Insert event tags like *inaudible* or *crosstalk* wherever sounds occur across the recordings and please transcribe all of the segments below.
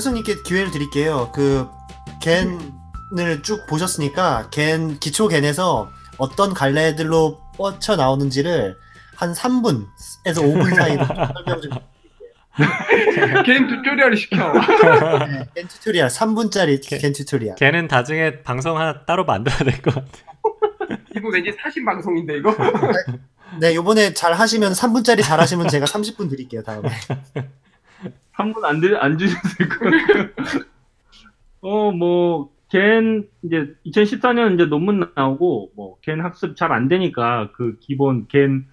활석님께 기회를 드릴게요. 그 GAN을 쭉 보셨으니까 GAN 기초 GAN에서 어떤 갈래들로 뻗쳐 나오는지를 한 3분에서 5분 사이로 *laughs* 설명 좀. *laughs* GAN tutorial 시켜. 네, *laughs* GAN tutorial 3분짜리 GAN- GAN tutorial. 걔는 나중에 방송 하나 따로 만들어야 될 것 같아. 이거 왠지 사심 방송인데 이거. 네, 요번에 잘 하시면 3분짜리 잘 하시면 제가 30분 드릴게요, 다음에. 3분 안, 주셨을 것 같아요. *laughs* 어, 뭐, 겐, 이제, 2014년 이제 논문 나오고, 뭐, 겐 학습 잘 안 되니까, 그 기본 겐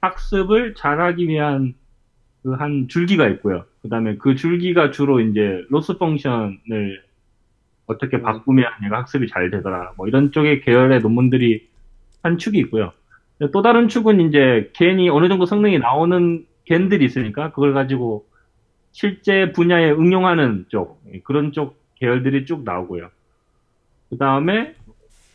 학습을 잘하기 위한 그 한 줄기가 있고요. 그 다음에 그 줄기가 주로 이제 로스 펑션을 어떻게 바꾸면 얘가 학습이 잘 되더라. 뭐 이런 쪽의 계열의 논문들이 한 축이 있고요. 또 다른 축은 이제 겐이 어느 정도 성능이 나오는 겐들이 있으니까 그걸 가지고 실제 분야에 응용하는 쪽 그런 쪽 계열들이 쭉 나오고요. 그 다음에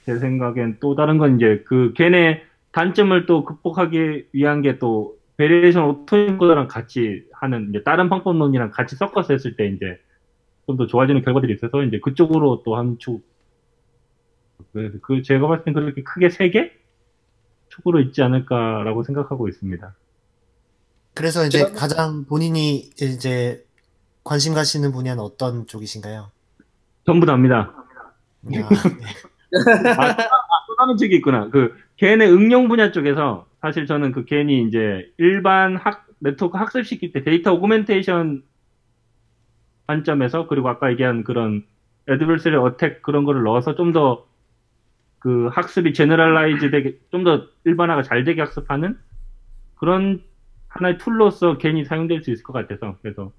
제 생각엔 또 다른 건 이제 그 GAN의 단점을 또 극복하기 위한 게 또 variational autoencoder랑 같이 하는 이제 다른 방법론이랑 같이 섞어서 했을 때 이제 좀 더 좋아지는 결과들이 있어서 이제 그쪽으로 또 한 축. 그, 그 제가 봤을 땐 그렇게 크게 세 개? 축으로 있지 않을까라고 생각하고 있습니다. 그래서 이제 제가- 가장 본인이 이제 관심 가시는 분야는 어떤 쪽이신가요? 전부 다입니다. 야, 아, *laughs* 아, 또 다른 쪽이 있구나. 그, GAN의 응용 분야 쪽에서 사실 저는 그 GAN이 이제 일반 학, 네트워크 학습시킬 때 데이터 augmentation 관점에서 그리고 아까 얘기한 그런 adversarial attack 그런 거를 넣어서 좀 더 그 학습이 generalize 되게 좀 더 일반화가 잘 되게 학습하는 그런 하나의 tool로서 GAN이 사용될 수 있을 것 같아서 그래서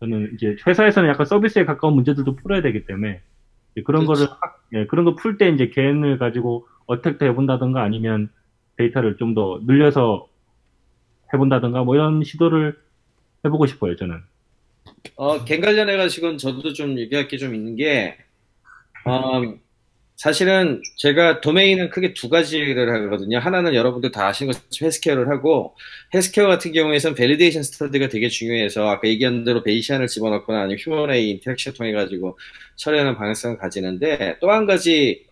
저는 이제 회사에서는 약간 서비스에 가까운 문제들도 풀어야 되기 때문에 그런 그렇죠. 거를 학- 예, 그런 거 풀 때 이제 GAN을 가지고 attack도 해본다든가 아니면 데이터를 좀 더 늘려서 해본다든가 뭐 이런 시도를 해보고 싶어요 저는. 어, GAN 관련해 가지고는 저도 좀 얘기할 게 좀 있는 게, 어, 사실은 제가 도메인은 크게 두 가지를 하거든요. 하나는 여러분들 다 아시는 것처럼 헬스케어를 하고, 헬스케어 같은 경우에선 validation study가 되게 중요해서, 아까 얘기한 대로 Bayesian을 집어넣거나 아니면 human의 interaction 통해 가지고 처리하는 방향성을 가지는데, 또 한 가지,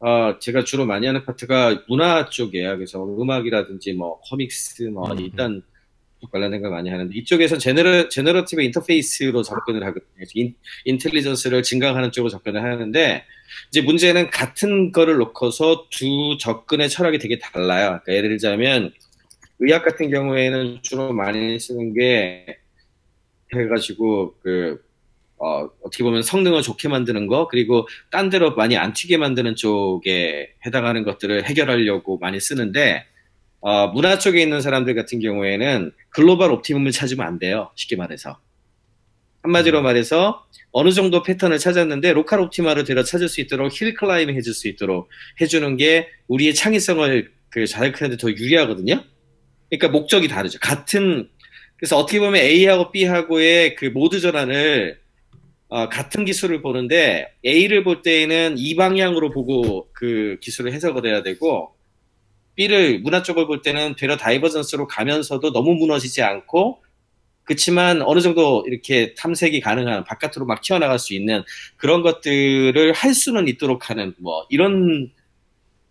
어, 제가 주로 많이 하는 파트가 문화 쪽이에요. 그래서 음악이라든지 뭐, comics, 뭐, 음. 일단, 관련된 걸 많이 하는데 이쪽에선 genera, generative 인터페이스로 접근을 하거든요. 인, 인텔리전스를 증강하는 쪽으로 접근을 하는데 이제 문제는 같은 거를 놓고서 두 접근의 철학이 되게 달라요. 그러니까 예를 들자면 의학 같은 경우에는 주로 많이 쓰는 게 해가지고 그 어, 어떻게 보면 성능을 좋게 만드는 거 그리고 딴 데로 많이 안 튀게 만드는 쪽에 해당하는 것들을 해결하려고 많이 쓰는데 어, 문화 쪽에 있는 사람들 같은 경우에는 글로벌 옵티멈을 찾으면 안 돼요. 쉽게 말해서. 한마디로 말해서 어느 정도 패턴을 찾았는데 local optima를 되려 찾을 수 있도록 hill climbing 해줄 수 있도록 해주는 게 우리의 창의성을 그 자극하는데 더 유리하거든요. 그러니까 목적이 다르죠. 같은 그래서 어떻게 보면 A하고 B하고의 그 모드 전환을 어, 같은 기술을 보는데 A를 볼 때에는 이 방향으로 보고 그 기술을 해석을 해야 되고 B를 문화 쪽을 볼 때는 되려 divergence로 가면서도 너무 무너지지 않고 그렇지만 어느 정도 이렇게 탐색이 가능한 바깥으로 막 튀어나갈 수 있는 그런 것들을 할 수는 있도록 하는 뭐 이런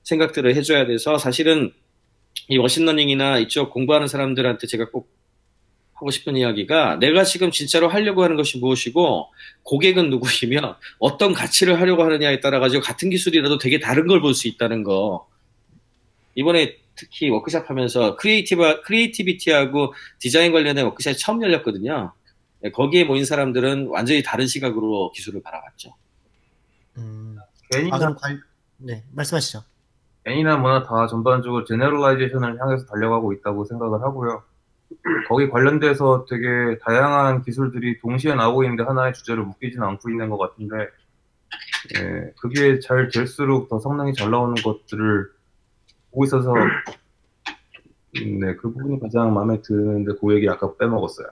생각들을 해줘야 돼서 사실은 이 머신러닝이나 이쪽 공부하는 사람들한테 제가 꼭 하고 싶은 이야기가 내가 지금 진짜로 하려고 하는 것이 무엇이고 고객은 누구이며 어떤 가치를 하려고 하느냐에 따라 가지고 같은 기술이라도 되게 다른 걸 볼 수 있다는 거 이번에 특히 워크샵 하면서 creative, creativity하고 디자인 관련된 워크샵이 처음 열렸거든요. 네, 거기에 모인 사람들은 완전히 다른 시각으로 기술을 바라봤죠. 음, 괜히 아, 그럼 관, 네, 말씀하시죠. 애니나 뭐나 다 전반적으로 제네럴라이제이션을 향해서 달려가고 있다고 생각을 하고요. 거기 관련돼서 되게 다양한 기술들이 동시에 나오고 있는데 하나의 주제로 묶이진 않고 있는 것 같은데, 예, 그게 잘 될수록 더 성능이 잘 나오는 것들을 보고 있어서, 음, 네, 그 부분이 가장 마음에 드는데 그 얘기 아까 빼먹었어요.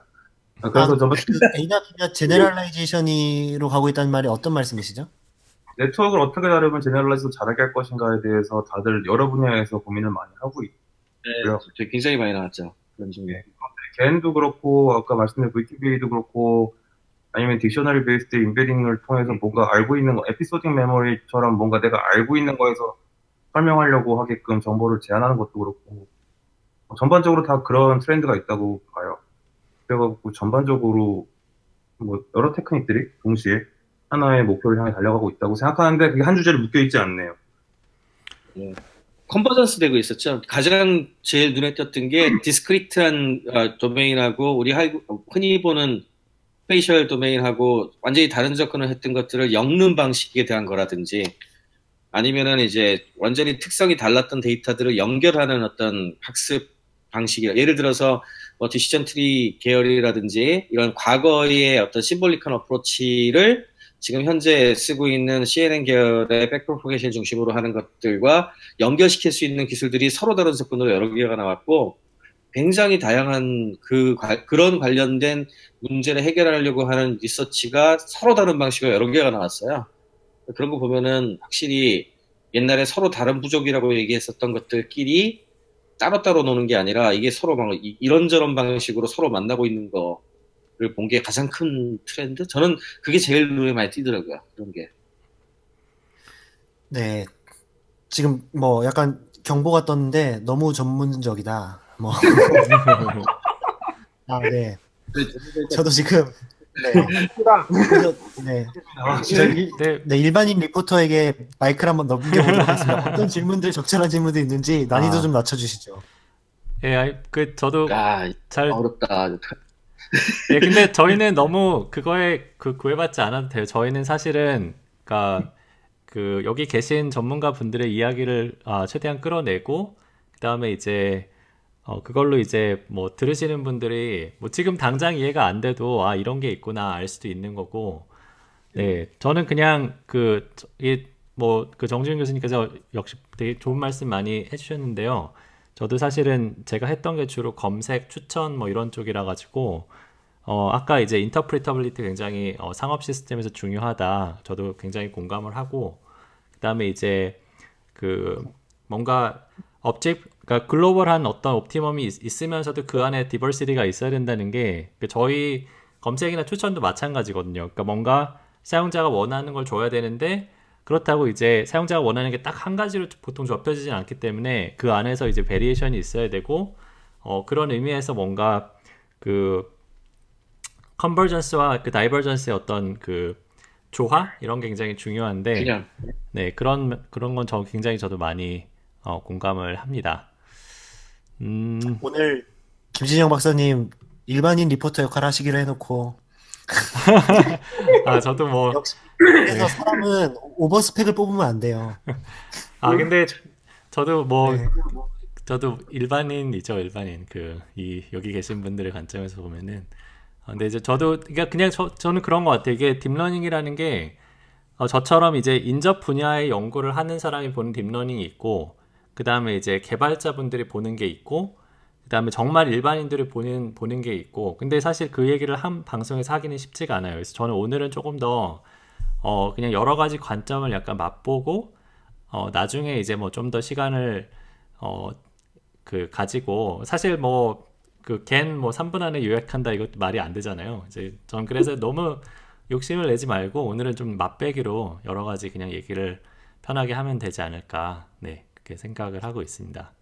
아, 그래서 아, 전반 그 A나 B나 generalization으로 가고 있다는 말이 어떤 말씀이시죠? 네트워크를 어떻게 다루면 generalize도 잘하게 할 것인가에 대해서 다들 여러 분야에서 고민을 많이 하고 있고요. 네, 굉장히 많이 나왔죠. 그런 중에. GAN도 그렇고 아까 말씀드린 VTBA도 그렇고 아니면 dictionary based embedding을 통해서 뭔가 알고 있는 거, episodic memory처럼 뭔가 내가 알고 있는 거에서 설명하려고 하게끔 정보를 제안하는 것도 그렇고 전반적으로 다 그런 트렌드가 있다고 봐요. 그래갖고 전반적으로 뭐 여러 테크닉들이 동시에 하나의 목표를 향해 달려가고 있다고 생각하는데 그게 한 주제로 묶여 있지 않네요. convergence 되고 있었죠. 가장 제일 눈에 띄었던 게 discrete한 어, domain하고 우리 하- 흔히 보는 spatial domain하고 완전히 다른 접근을 했던 것들을 엮는 방식에 대한 거라든지 아니면은 이제 완전히 특성이 달랐던 데이터들을 연결하는 어떤 학습 방식이 예를 들어서 뭐 decision tree 계열이라든지 이런 과거의 어떤 symbolic한 approach를 지금 현재 쓰고 있는 CNN 계열의 backpropagation 중심으로 하는 것들과 연결시킬 수 있는 기술들이 서로 다른 접근으로 여러 개가 나왔고 굉장히 다양한 그 과- 그런 관련된 문제를 해결하려고 하는 리서치가 서로 다른 방식으로 여러 개가 나왔어요. 그런 거 보면은 확실히 옛날에 서로 다른 부족이라고 얘기했었던 것들끼리 따로따로 노는 게 아니라 이게 서로 막 이- 이런저런 방식으로 서로 만나고 있는 거를 본 게 가장 큰 트렌드? 저는 그게 제일 눈에 많이 띄더라고요. 그런 게. 네. 지금 뭐 약간 경보가 떴는데 너무 전문적이다. 뭐. *laughs* 아, 네. 저도 지금 네. 그래서, 네. 저 일- 네, 네, 일반인 리포터에게 마이크를 한번 넘겨보도록 *laughs* 하겠습니다. 어떤 질문들, 적절한 질문도 있는지 난이도 아. 좀 낮춰주시죠. 예, 아이, 그 저도 아, 잘 어렵다. 예, 근데 저희는 너무 그거에 그 구애받지 않아도 돼요. 저희는 사실은 그러니까 그 여기 계신 전문가 분들의 이야기를 아, 최대한 끌어내고 그다음에 이제 어 그걸로 이제 뭐 들으시는 분들이 뭐 지금 당장 이해가 안 돼도 아 이런 게 있구나 알 수도 있는 거고 네 저는 그냥 그 이 뭐 그 정지훈 교수님께서 역시 되게 좋은 말씀 많이 해주셨는데요. 저도 사실은 제가 했던 게 주로 검색, 추천 뭐 이런 쪽이라 가지고 어 아까 이제 interpretability 굉장히 어, 상업 시스템에서 중요하다. 저도 굉장히 공감을 하고 그 다음에 이제 그 뭔가 objec 그러니까 글로벌한 어떤 optimum이 있, 있으면서도 그 안에 diversity가 있어야 된다는 게그 저희 검색이나 추천도 마찬가지거든요. 그러니까 뭔가 사용자가 원하는 걸 줘야 되는데 그렇다고 이제 사용자가 원하는 게 딱 한 가지로 보통 좁혀지진 않기 때문에 그 안에서 이제 variation이 있어야 되고 어 그런 의미에서 뭔가 그 convergence와 그 divergence의 어떤 그 조화 이런 게 굉장히 중요한데 그냥 네 그런 그런 건 저 굉장히 저도 많이 어, 공감을 합니다. 음, 오늘 김진영 박사님 일반인 리포터 역할 하시기로 해놓고. *laughs* 아 저도 뭐 역시 그래서 사람은 오버스펙을 뽑으면 안 돼요. 아 근데 저도 뭐 네. 저도 일반인이죠 일반인. 그 이 여기 계신 분들의 관점에서 보면은. 어, 근데 이제 저도 그러니까 그냥 저, 저는 그런 것 같아요. 이게 딥러닝이라는 게 어, 저처럼 이제 인접 분야의 연구를 하는 사람이 보는 딥러닝이 있고 그 다음에 이제 개발자분들이 보는 게 있고 그 다음에 정말 일반인들이 보는 보는 게 있고 근데 사실 그 얘기를 한 방송에서 하기는 쉽지가 않아요 그래서 저는 오늘은 조금 더 어, 그냥 여러 가지 관점을 약간 맛보고 어, 나중에 이제 뭐 좀 더 시간을 어, 그 가지고 사실 뭐 그 겐 뭐 3분 안에 요약한다 이것도 말이 안 되잖아요. 이제 전 그래서 *laughs* 너무 욕심을 내지 말고 오늘은 좀 맛배기로 여러 가지 그냥 얘기를 편하게 하면 되지 않을까. 네. 그렇게 생각을 하고 있습니다.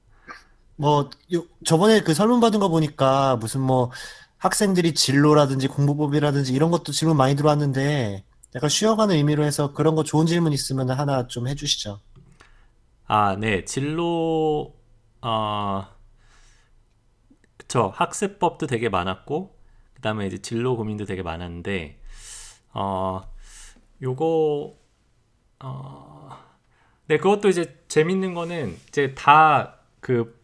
뭐 요- 저번에 그 설문 받은 거 보니까 무슨 뭐 학생들이 진로라든지 공부법이라든지 이런 것도 질문 많이 들어왔는데 약간 쉬어가는 의미로 해서 그런 거 좋은 질문 있으면 하나 좀 해주시죠. 아, 네. 진로 어 그쵸. 학습법도 되게 많았고 그 다음에 이제 진로 고민도 되게 많았는데 어 요거 어 네, 그것도 이제 재밌는 거는 이제 다그그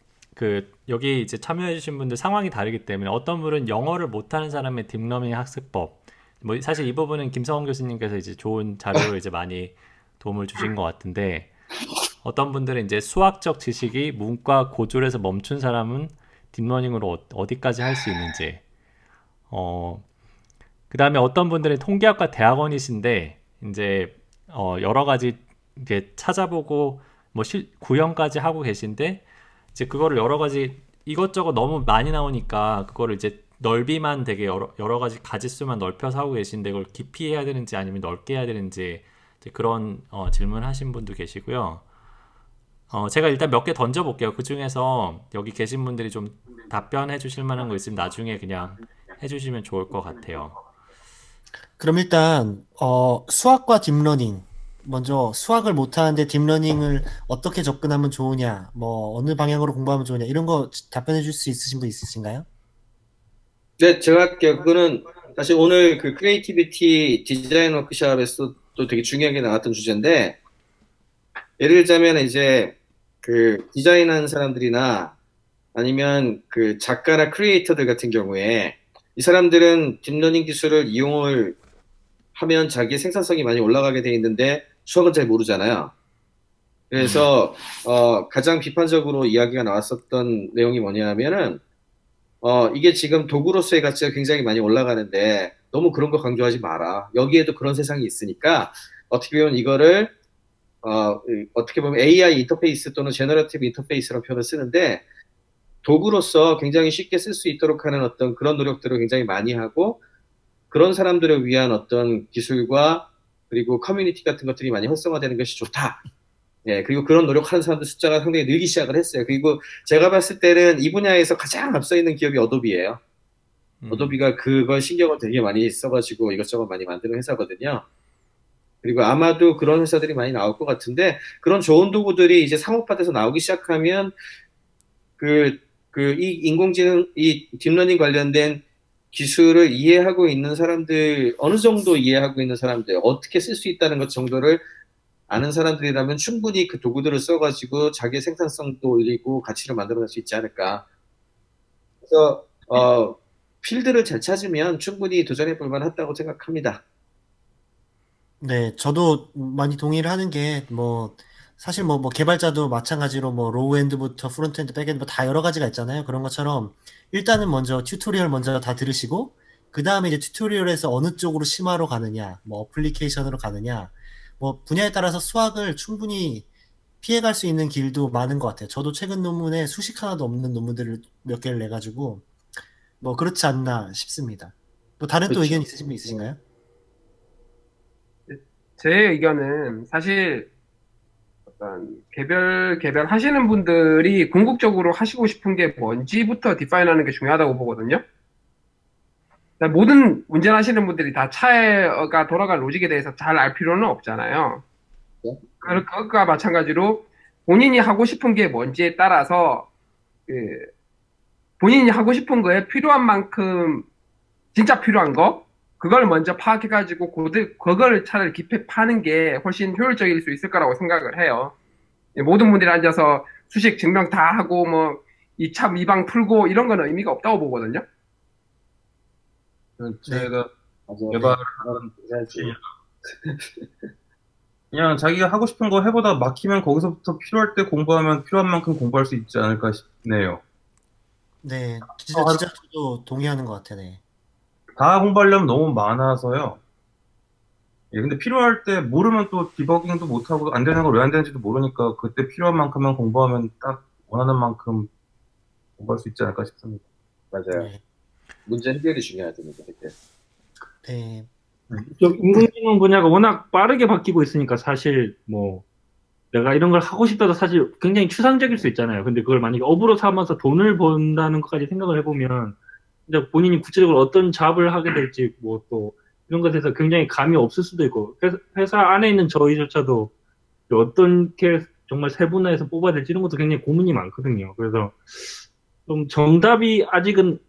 여기 이제 참여해 주신 분들 상황이 다르기 때문에 어떤 분은 영어를 못하는 사람의 딥러닝 학습법. 뭐 사실 이 부분은 김성훈 교수님께서 이제 좋은 자료를 이제 많이 도움을 주신 것 같은데 어떤 분들은 이제 수학적 지식이 문과 고졸에서 멈춘 사람은 딥러닝으로 어- 어디까지 할 수 있는지. 어 그다음에 어떤 분들은 통계학과 대학원이신데 이제 어 여러 가지 이게 찾아보고 뭐 실, 구형까지 하고 계신데 이제 그거를 여러 가지 이것저것 너무 많이 나오니까 그거를 이제 넓이만 되게 여러, 여러 가지 가지수만 넓혀서 하고 계신데 그걸 깊이 해야 되는지 아니면 넓게 해야 되는지 그런 어, 질문 하신 분도 계시고요. 어, 제가 일단 몇 개 던져볼게요. 그 중에서 여기 계신 분들이 좀 답변해 주실 만한 거 있으면 나중에 그냥 해주시면 좋을 것 같아요. 그럼 일단 어, 수학과 딥러닝 먼저 수학을 못하는데 딥러닝을 어떻게 접근하면 좋으냐, 뭐 어느 방향으로 공부하면 좋으냐 이런 거 답변해 줄 수 있으신 분 있으신가요? 네, 제가 할게요. 그거는 사실 오늘 그 creativity 디자인 워크샵에서 또 되게 중요하게 나왔던 주제인데, 예를 들자면 이제 그 디자인하는 사람들이나 아니면 그 작가나 크리에이터들 같은 경우에 이 사람들은 딥러닝 기술을 이용을 하면 자기의 생산성이 많이 올라가게 돼 있는데 수학은 잘 모르잖아요. 그래서 어, 가장 비판적으로 이야기가 나왔었던 내용이 뭐냐면은 어, 이게 지금 도구로서의 가치가 굉장히 많이 올라가는데 너무 그런 거 강조하지 마라. 여기에도 그런 세상이 있으니까 어떻게 보면 이거를 어, 어떻게 보면 AI 인터페이스 또는 generative 인터페이스라는 표현을 쓰는데 도구로서 굉장히 쉽게 쓸 수 있도록 하는 어떤 그런 노력들을 굉장히 많이 하고 그런 사람들을 위한 어떤 기술과 그리고 커뮤니티 같은 것들이 많이 활성화되는 것이 좋다. 예, 그리고 그런 노력하는 사람들 숫자가 상당히 늘기 시작을 했어요. 그리고 제가 봤을 때는 이 분야에서 가장 앞서 있는 기업이 어도비예요. 음, 어도비가 그걸 신경을 되게 많이 써가지고 이것저것 많이 만드는 회사거든요. 그리고 아마도 그런 회사들이 많이 나올 것 같은데 그런 좋은 도구들이 이제 상업화돼서 나오기 시작하면 그, 그, 이 인공지능, 이 딥러닝 관련된 기술을 이해하고 있는 사람들, 어느 정도 이해하고 있는 사람들, 어떻게 쓸 수 있다는 것 정도를 아는 사람들이라면 충분히 그 도구들을 써가지고 자기의 생산성도 올리고 가치를 만들어낼 수 있지 않을까. 그래서, 어, 필드를 잘 찾으면 충분히 도전해 볼 만하다고 생각합니다. 네, 저도 많이 동의를 하는 게, 뭐, 사실 뭐, 뭐, 개발자도 마찬가지로 뭐, low-end부터 front-end, back-end 뭐다 여러 가지가 있잖아요. 그런 것처럼, 일단은 먼저 tutorial 먼저 다 들으시고, 그 다음에 이제 tutorial에서 어느 쪽으로 심화로 가느냐, 뭐, application으로 가느냐, 뭐, 분야에 따라서 수학을 충분히 피해갈 수 있는 길도 많은 것 같아요. 저도 최근 논문에 수식 하나도 없는 논문들을 몇 개를 내가지고, 뭐, 그렇지 않나 싶습니다. 뭐, 다른 또 그렇죠. 의견 있으신 분 있으신가요? 제 의견은 사실 어떤 개별 개별 하시는 분들이 궁극적으로 하시고 싶은 게 뭔지부터 디파인하는 게 중요하다고 보거든요. 그러니까 모든 운전하시는 분들이 다 차가 돌아갈 로직에 대해서 잘 알 필요는 없잖아요. 네. 그- 그것과 마찬가지로 본인이 하고 싶은 게 뭔지에 따라서 그 본인이 하고 싶은 거에 필요한 만큼 진짜 필요한 거 그걸 먼저 파악해가지고 고드, 그걸 차라리 깊이 파는 게 훨씬 효율적일 수 있을 거라고 생각을 해요. 예, 모든 분들이 앉아서 수식 증명 다 하고 뭐 이참 이방 풀고 이런 거는 의미가 없다고 보거든요. 제가 맞아요. 개발을 해야지. *laughs* 그냥 자기가 하고 싶은 거 해보다 막히면 거기서부터 필요할 때 공부하면 필요한 만큼 공부할 수 있지 않을까 싶네요. 네, 진짜, 어, 진짜 저도 동의하는 것 같아요. 네. 다 공부하려면 너무 많아서요. 예, 근데 필요할 때 모르면 또 디버깅도 못하고 안 되는 걸 왜 안 되는지도 모르니까 그때 필요한 만큼만 공부하면 딱 원하는 만큼 공부할 수 있지 않을까 싶습니다. 맞아요. 네. 문제 해결이 중요하답니다. 그때. 네. 저 인공지능 분야가 워낙 빠르게 바뀌고 있으니까 사실 뭐 내가 이런 걸 하고 싶다도 사실 굉장히 추상적일 수 있잖아요. 근데 그걸 만약에 업으로 삼아서 돈을 번다는 것까지 생각을 해보면 진짜 본인이 구체적으로 어떤 잡을 하게 될지 뭐 또 이런 것에 대해서 굉장히 감이 없을 수도 있고 회사, 회사 안에 있는 저희조차도 어떻게 정말 세분화해서 뽑아야 될지 이런 것도 굉장히 고민이 많거든요. 그래서 좀 정답이 아직은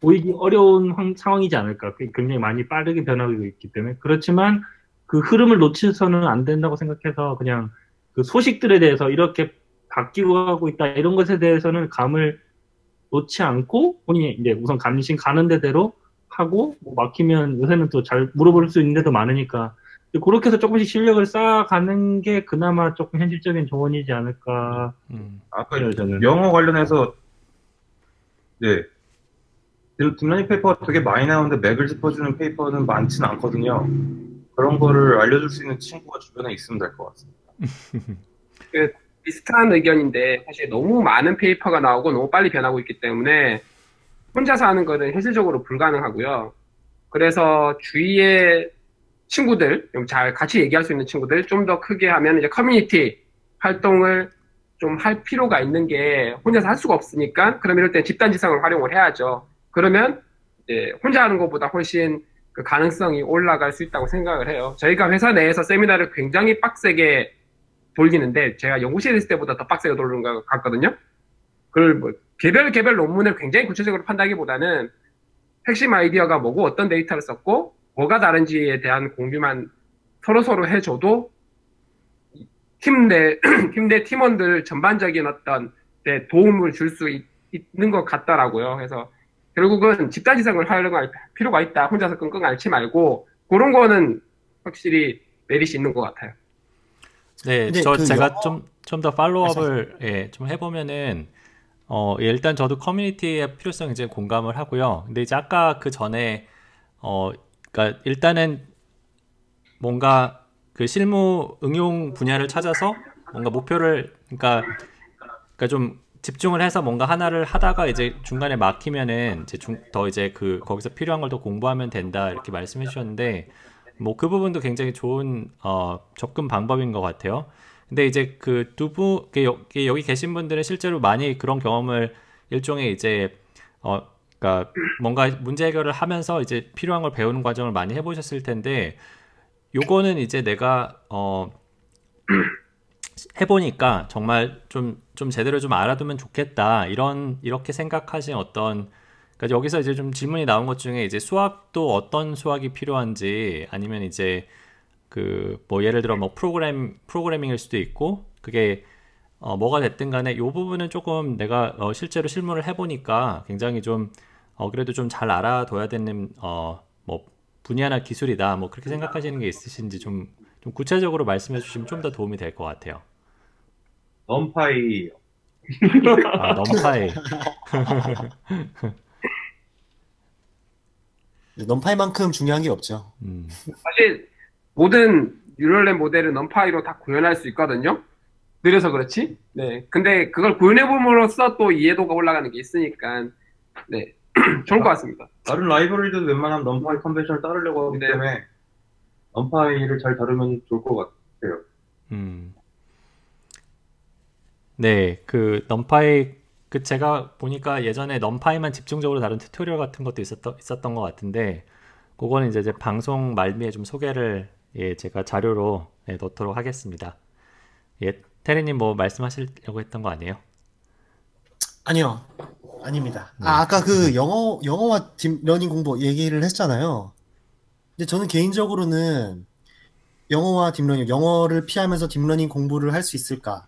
보이기 어려운 황- 상황이지 않을까. 그- 굉장히 많이 빠르게 변하고 있기 때문에. 그렇지만 그 흐름을 놓치서는 안 된다고 생각해서 그냥 그 소식들에 대해서 이렇게 바뀌고 가고 있다 이런 것에 대해서는 감을 놓지 않고 본인이 이제 우선 감신 가는 데대로 하고 뭐 막히면 요새는 또 잘 물어볼 수 있는 데도 많으니까 그렇게 해서 조금씩 실력을 쌓아가는 게 그나마 조금 현실적인 조언이지 않을까 음. 아까 저는. 영어 관련해서 네 딥러닝 paper가 되게 많이 나오는데 맥을 짚어주는 paper는 많지는 않거든요. 그런 거를 알려줄 수 있는 친구가 주변에 있으면 될 것 같습니다. *laughs* 비슷한 의견인데 사실 너무 많은 paper가 나오고 너무 빨리 변하고 있기 때문에 혼자서 하는 거는 현실적으로 불가능하고요. 그래서 주위에 친구들, 좀잘 같이 얘기할 수 있는 친구들, 좀 더 크게 하면 이제 커뮤니티 활동을 좀 할 필요가 있는 게 혼자서 할 수가 없으니까, 그럼 이럴 때 집단 지성을 활용을 해야죠. 그러면 이제 혼자 하는 것보다 훨씬 그 가능성이 올라갈 수 있다고 생각을 해요. 저희가 회사 내에서 세미나를 굉장히 빡세게 돌리는데, 제가 연구실에 있을 때보다 더 빡세게 돌리는 것 같거든요. 그걸 뭐 개별 개별 논문을 굉장히 구체적으로 판다기보다는 핵심 아이디어가 뭐고 어떤 데이터를 썼고 뭐가 다른지에 대한 공유만 서로 서로 해줘도 팀 내 *clears throat* 팀 내 팀원들 전반적인 어떤 데 도움을 줄 수 있는 것 같더라고요. 그래서 결국은 집단지성을 활용할 필요가 있다. 혼자서 끙끙 앓지 말고 그런 거는 확실히 merit이 있는 것 같아요. 네, 저 그 제가 영어- 좀좀 더 팔로우업을 예, 좀 해보면은 어, 예, 일단 저도 커뮤니티의 필요성 이제 공감을 하고요. 근데 이제 아까 그 전에 어, 그러니까 일단은 뭔가 그 실무 응용 분야를 찾아서 뭔가 목표를 그러니까 그러니까 좀 집중을 해서 뭔가 하나를 하다가 이제 중간에 막히면은 이제 중, 더 이제 그 거기서 필요한 걸 더 공부하면 된다 이렇게 말씀해 주셨는데 뭐 그 부분도 굉장히 좋은 어, 접근 방법인 것 같아요. 근데 이제 그두 분, 그 여기, 여기 계신 분들은 실제로 많이 그런 경험을 일종의 이제, 어, 그니까 뭔가 문제 해결을 하면서 이제 필요한 걸 배우는 과정을 많이 해보셨을 텐데, 요거는 이제 내가, 어, 해보니까 정말 좀, 좀 제대로 좀 알아두면 좋겠다. 이런, 이렇게 생각하신 어떤, 그러니까 여기서 이제 좀 질문이 나온 것 중에 이제 수학도 어떤 수학이 필요한지 아니면 이제 그 뭐 예를 들어 뭐 프로그램 프로그래밍일 수도 있고 그게 어 뭐가 됐든 간에 이 부분은 조금 내가 어 실제로 실무를 해보니까 굉장히 좀 어 그래도 좀 잘 알아둬야 되는 어 뭐 분야나 기술이다. 뭐 그렇게 생각하시는 게 있으신지 좀 좀 구체적으로 말씀해 주시면 좀 더 도움이 될 것 같아요. 넘파이 아 넘파이 *laughs* 넘파이만큼 중요한 게 없죠. 음, 사실 모든 뉴럴넷 모델은 넘파이로 다 구현할 수 있거든요. 느려서 그렇지. 네. 근데 그걸 구현해 봄으로써 또 이해도가 올라가는 게 있으니까 네 *clears throat* 좋을 것 같습니다. 다른 라이브러리도 웬만하면 넘파이 컨벤션을 따르려고 하기 네. 때문에 넘파이를 잘 다루면 좋을 것 같아요. 음. 네, 그 NumPy 그 제가 보니까 예전에 NumPy만 집중적으로 다룬 tutorial 같은 것도 있었던 있었던 것 같은데 그거는 이제 제 방송 말미에 좀 소개를 예 제가 자료로 예, 넣도록 하겠습니다. 예, 테리님 뭐 말씀하시려고 했던 거 아니에요? 아니요. 아닙니다. 네. 아, 아까 그 영어, 영어와 딥러닝 공부 얘기를 했잖아요. 근데 저는 개인적으로는 영어와 딥러닝, 영어를 피하면서 딥러닝 공부를 할 수 있을까?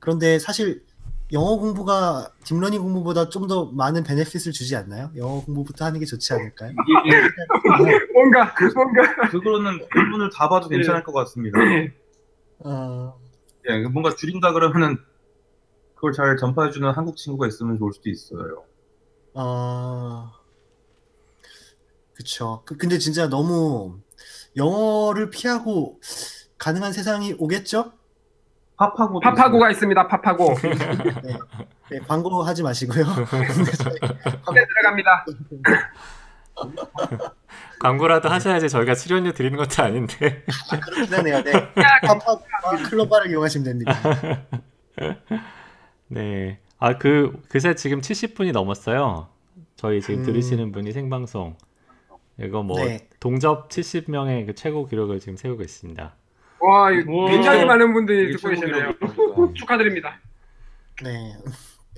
그런데 사실 영어 공부가 딥러닝 공부보다 좀 더 많은 benefit을 주지 않나요? 영어 공부부터 하는 게 좋지 않을까요? *laughs* 뭔가 뭔가 그거는 부분을 다 봐도 괜찮을 것 같습니다. 어, 예, 뭔가 줄인다 그러면은 그걸 잘 전파해주는 한국 친구가 있으면 좋을 수도 있어요. 어, 그쵸. 그- 근데 진짜 너무 영어를 피하고 가능한 세상이 오겠죠? 팝하고 파파고가 있습니다. 파파고 *laughs* 네, 광고하지 마시고요. *laughs* *laughs* 네, 들어갑니다. 광고라도 하셔야지 저희가 출연료 드리는 것도 아닌데. 그렇긴 하네요. 네. 팝팝 클로바를 이용하시면 됩니다. 네. 아, 그, 그새 지금 70분이 넘었어요. 저희 지금 음. 들으시는 분이 생방송. 이거 뭐, 네. 동접 70명의 그 최고 기록을 지금 세우고 있습니다. 와 이거 우와. 굉장히 많은 분들이 듣고 계시네요. *laughs* 축하드립니다. 네.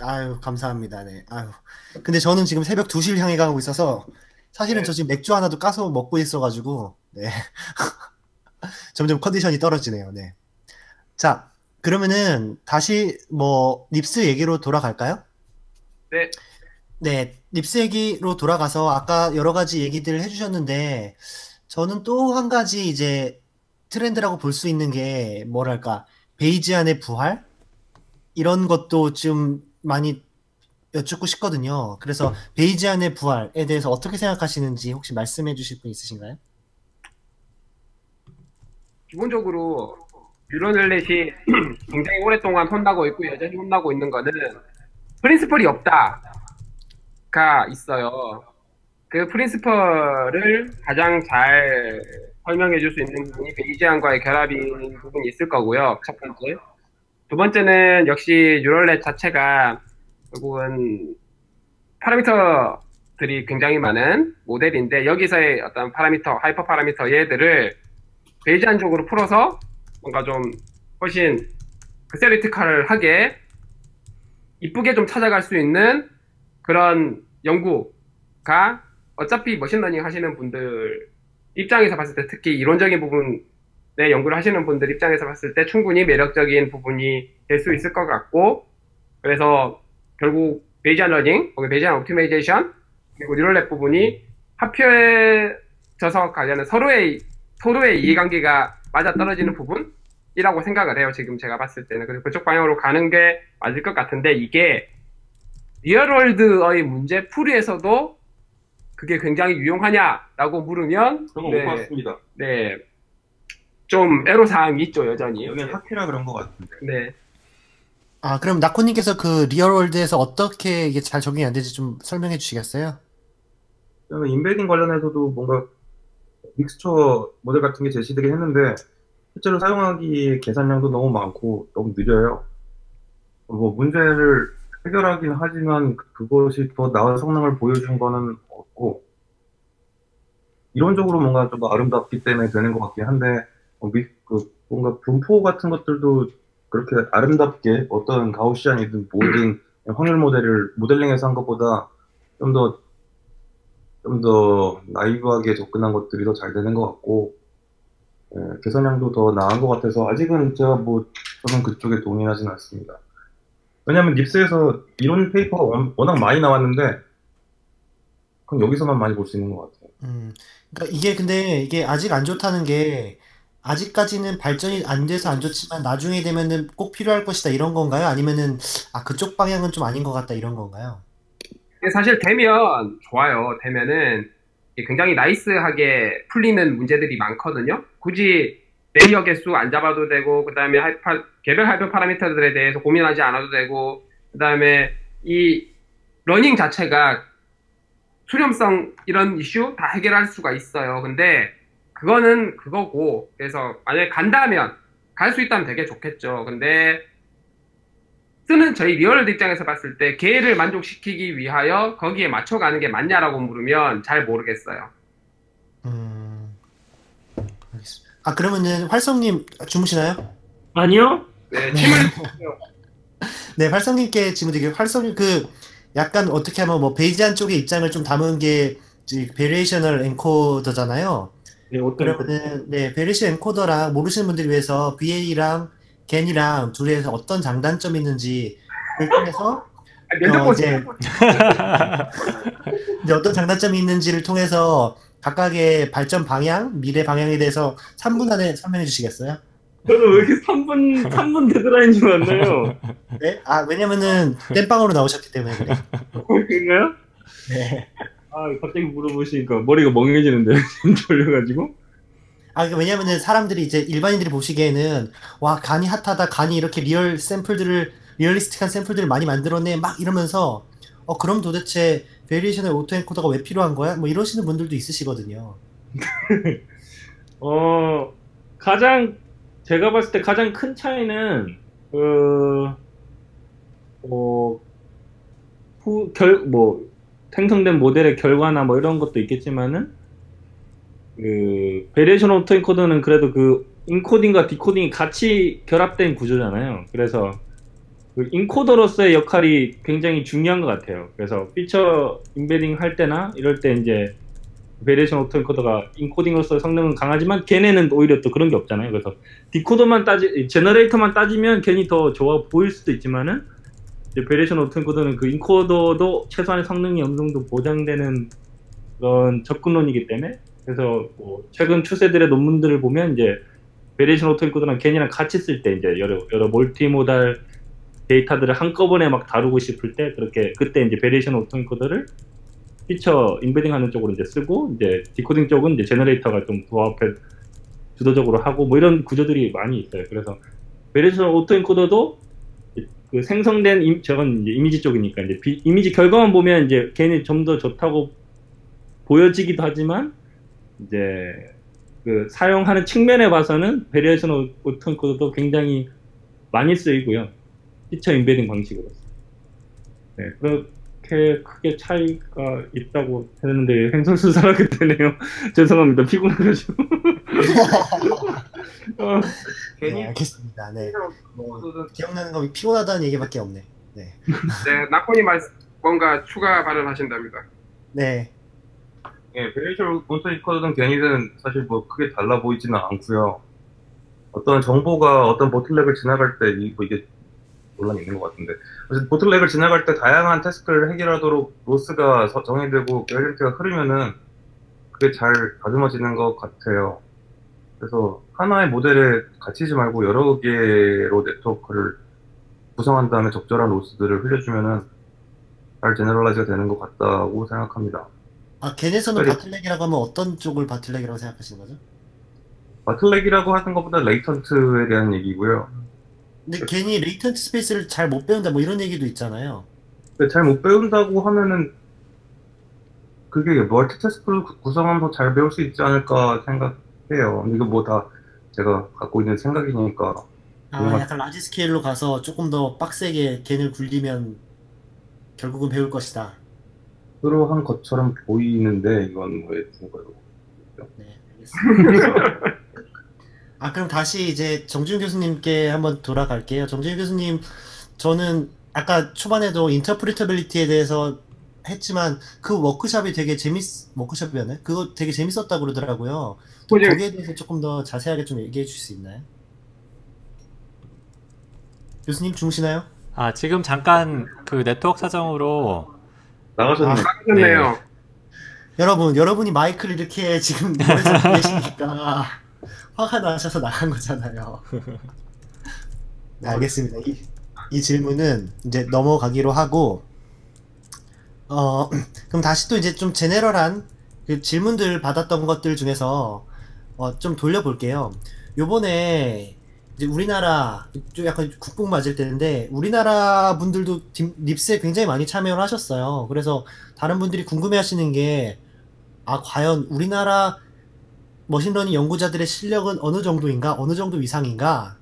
아유, 감사합니다. 네. 아유. 근데 저는 지금 새벽 2시를 향해 가고 있어서 사실은 네. 저 지금 맥주 하나도 까서 먹고 있어가지고, 네. *laughs* 점점 컨디션이 떨어지네요. 네. 자, 그러면은 다시 뭐 립스 얘기로 돌아갈까요? 네. 네, 립스 얘기로 돌아가서 아까 여러 가지 얘기들을 해주셨는데 저는 또 한 가지 이제 트렌드라고 볼 수 있는 게 뭐랄까 베이지안의 부활 이런 것도 좀 많이 여쭙고 싶거든요. 그래서 베이지안의 부활에 대해서 어떻게 생각하시는지 혹시 말씀해 주실 분 있으신가요? 기본적으로 neural net이 *clears throat* 굉장히 오랫동안 혼나고 있고 여전히 혼나고 있는 거는 principle이 없다. principle이 있어요. 그 principle을 가장 잘 설명해 줄 수 있는 부분이 Bayesian과의 결합인 부분이 있을 거고요. 첫 번째. 두 번째는 역시 neural net 자체가 결국은 parameter들이 굉장히 많은 모델인데 여기서의 어떤 parameter, hyper parameter 얘들을 Bayesian적으로 풀어서 뭔가 좀 훨씬 그 theoretical하게 이쁘게 좀 찾아갈 수 있는 그런 연구가 어차피 머신러닝 하시는 분들 입장에서 봤을 때 특히 이론적인 부분의 연구를 하시는 분들 입장에서 봤을 때 충분히 매력적인 부분이 될 수 있을 것 같고 그래서 결국 Bayesian learning, 혹은 Bayesian optimization 그리고 neural net 부분이 합쳐져서 가려는 서로의 서로의 이해관계가 맞아 떨어지는 부분이라고 생각을 해요. 지금 제가 봤을 때는 그래서 그쪽 방향으로 가는 게 맞을 것 같은데 이게 real world의 문제 풀이에서도 그게 굉장히 유용하냐라고 물으면 저는 네, 못 봤습니다. 네. 좀 애로사항이 있죠, 여전히. 여기는 학회라 그런 것 같은데. 네. 아, 그럼 낙호님께서 그 real world에서 어떻게 이게 잘 적용이 안 되지 좀 설명해 주시겠어요? 그다음에 인베딩 관련해서도 뭔가 믹스처 모델 같은 게 제시되긴 했는데 실제로 사용하기 계산량도 너무 많고 너무 느려요. 뭐 문제를 해결하긴 하지만 그것이 더 나은 성능을 보여준 거는 없고 이론적으로 뭔가 좀더 아름답기 때문에 되는 것 같긴 한데 어, 미- 그 뭔가 분포 같은 것들도 그렇게 아름답게 어떤 가우시안이든 뭐든 확률 모델을 모델링해서 한 것보다 좀 더 좀 더 naive하게 접근한 것들이 더 잘 되는 것 같고 예, 계산량도 더 나은 것 같아서 아직은 제가 뭐 저는 그쪽에 동의하진 않습니다. 왜냐하면 NIPS에서 이론 페이퍼가 워- 워낙 많이 나왔는데 그럼 여기서만 많이 볼 수 있는 것 같아요. 음, 그러니까 이게 근데 이게 아직 안 좋다는 게 아직까지는 발전이 안 돼서 안 좋지만 나중에 되면은 꼭 필요할 것이다 이런 건가요? 아니면은 아 그쪽 방향은 좀 아닌 것 같다 이런 건가요? 사실 되면 좋아요. 되면은 굉장히 nice하게 풀리는 문제들이 많거든요. 굳이 layer 개수 안 잡아도 되고, 그 다음에 개별 하이퍼 파라미터들에 대해서 고민하지 않아도 되고, 그 다음에 이 learning 자체가 수렴성 이런 이슈 다 해결할 수가 있어요. 근데 그거는 그거고, 그래서 만약에 간다면, 갈 수 있다면 되게 좋겠죠. 근데 쓰는 저희 real world 입장에서 봤을 때 걔를 만족시키기 위하여 거기에 맞춰가는 게 맞냐라고 물으면 잘 모르겠어요. 음, 알겠습니다. 아 그러면은 활석님 주무시나요? 아니요? 네, 침을 네, 활석님께 질문 드릴게요. 활석님 그 약간 어떻게 하면 뭐 Bayesian 쪽의 입장을 좀 담은 게 variational encoder잖아요. 네, 어떤 그러면은 네 variational encoder랑 모르시는 분들을 위해서 BA랑 겐이랑 둘이서 어떤 장단점이 있는지를 통해서 아, 면접 어. 이제 이제 어떤 장단점이 있는지를 통해서 각각의 발전 방향, 미래 방향에 대해서 3분 안에 설명해 주시겠어요? 저는 왜 이렇게 3분 3분 데드라인 줄 알나요? 네? 아 왜냐면은 땜빵으로 나오셨기 때문에 그래. 그런가요? 네. 아 갑자기 물어보시니까 머리가 멍해지는데 *laughs* 졸려가지고 아, 그러니까 왜냐면은 사람들이 이제 일반인들이 보시기에는 와, GAN이 핫하다, GAN이 이렇게 real 샘플들을, realistic한 샘플들을 많이 만들었네, 막 이러면서, 어, 그럼 도대체 variational autoencoder가 왜 필요한 거야? 뭐 이러시는 분들도 있으시거든요. *laughs* 어 가장 제가 봤을 때 가장 큰 차이는 그, 그어후 결 뭐 생성된 모델의 결과나 뭐 이런 것도 있겠지만은 그 variational autoencoder는 그래도 그 encoding과 decoding이 같이 결합된 구조잖아요. 그래서 그 인코더로서의 역할이 굉장히 중요한 것 같아요. 그래서 feature embedding 할 때나 이럴 때 이제 variational autoencoder가 encoding으로서 성능은 강하지만 GAN에는 오히려 또 그런 게 없잖아요. 그래서 디코더만 따지, generator만 따지면 GAN이 더 좋아 보일 수도 있지만은 이제 variational autoencoder는 그 인코더도 최소한의 성능이 어느 정도 보장되는 그런 접근론이기 때문에 그래서 뭐 최근 추세들의 논문들을 보면 이제 variational autoencoder랑 GAN이랑 같이 쓸 때 이제 여러 여러 multimodal 데이터들을 한꺼번에 막 다루고 싶을 때 그렇게 그때 이제 variational autoencoder를 feature embedding하는 쪽으로 이제 쓰고 이제 decoding 쪽은 이제 generator가 좀 도합해 주도적으로 하고 뭐 이런 구조들이 많이 있어요. 그래서 variational autoencoder도 그 생성된 임, 저건 이제 이미지 쪽이니까 이제 비- 이미지 결과만 보면 이제 GAN은 좀 더 좋다고 보여지기도 하지만 이제 그 사용하는 측면에 봐서는 variational autoencoder도 굉장히 많이 쓰이고요. feature embedding 방식으로서. 네, 그 렇게 크게 차이가 있다고 했는데 횡설수설하게 *laughs* 되네요. 죄송합니다. 피곤해가지고. *laughs* 어, 네, 괜히 알겠습니다. 네. 뭐, 기억나는 건 피곤하다는 얘기밖에 없네. 네. *laughs* 네, 나코님 말 뭔가 추가 발언하신답니다. 네. 예, 온토닉 코드든 괜히든 사실 뭐 크게 달라 보이지는 않고요. 어떤 정보가 어떤 보틀렉을 지나갈 때, 이, 뭐 이게 논란이 있는 것 같은데. bottleneck을 지나갈 때 다양한 task를 해결하도록 loss가 서- 정의되고 gradient가 흐르면은 그게 잘 다듬어지는 것 같아요. 그래서 하나의 모델에 갇히지 말고 여러 개로 네트워크를 구성한 다음에 적절한 loss들을 흘려주면은 잘 generalize가 되는 것 같다고 생각합니다. 아, GAN에서는 그래. bottleneck이라고 하면 어떤 쪽을 bottleneck이라고 생각하시는 거죠? bottleneck이라고 하는 것보다 latent에 대한 얘기고요. 근데 GAN이 latent space를 잘 못 배운다 뭐 이런 얘기도 있잖아요. 잘 못 배운다고 하면은 그게 multitask를 구- 구성하면서 잘 배울 수 있지 않을까 생각해요. 이거 뭐 다 제가 갖고 있는 생각이니까. 아, 뭔가- 약간 large scale로 가서 조금 더 빡세게 GAN을 굴리면 결국은 배울 것이다. 그러한 것처럼 보이는데 이건 왜 그거로. 네, 알겠습니다. *laughs* 아, 그럼 다시 이제 정지훈 교수님께 한번 돌아갈게요. 정지훈 교수님, 저는 아까 초반에도 interpretability에 대해서 했지만 그 워크샵이 되게 재밌, 워크샵이었나요? 그거 되게 재밌었다고 그러더라고요. 또 그죠. 거기에 대해서 조금 더 자세하게 좀 얘기해 주실 수 있나요? 교수님 주무시나요? 아, 지금 잠깐 그 네트워크 사정으로 나가셨네. 아, 그렇네요. 여러분, 여러분이 마이크를 이렇게 지금 *laughs* 계시니까 화가 나셔서 나간 거잖아요. 네, 알겠습니다. 이, 이 질문은 이제 넘어가기로 하고, 어, *clears throat* 그럼 다시 또 이제 좀 제네럴한 그 질문들 받았던 것들 중에서 어, 좀 돌려볼게요. 요번에 이제 우리나라 좀 약간 국뽕 맞을 때인데 우리나라 분들도 딥- 립스에 굉장히 많이 참여를 하셨어요. 그래서 다른 분들이 궁금해하시는 게 아, 과연 우리나라 머신러닝 연구자들의 실력은 어느 정도인가? 어느 정도 이상인가?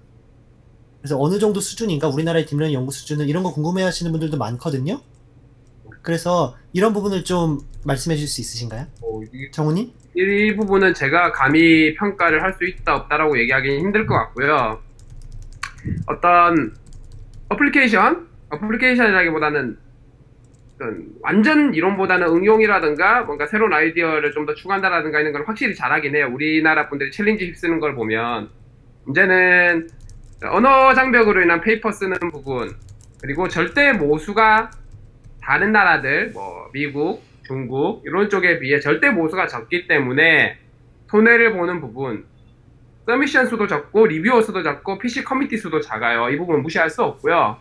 그래서 어느 정도 수준인가? 우리나라의 딥러닝 연구 수준은 이런 거 궁금해 하시는 분들도 많거든요? 그래서 이런 부분을 좀 말씀해 주실 수 있으신가요? 뭐, 이, 정우님? 이 부분은 제가 감히 평가를 할 수 있다 없다라고 얘기하기는 힘들 것 같고요. 어떤 어플리케이션, 어플리케이션이라기보다는 어떤 완전 이론보다는 응용이라든가 뭔가 새로운 아이디어를 좀 더 추가한다라든가 이런 걸 확실히 잘하긴 해요. 우리나라 분들이 챌린지 휩쓰는 걸 보면 문제는 언어 장벽으로 인한 paper 쓰는 부분 그리고 절대 모수가 다른 나라들 뭐 미국, 중국 이런 쪽에 비해 절대 모수가 적기 때문에 손해를 보는 부분 submission 수도 적고 reviewer 수도 적고 PC committee 수도 작아요. 이 부분은 무시할 수 없고요.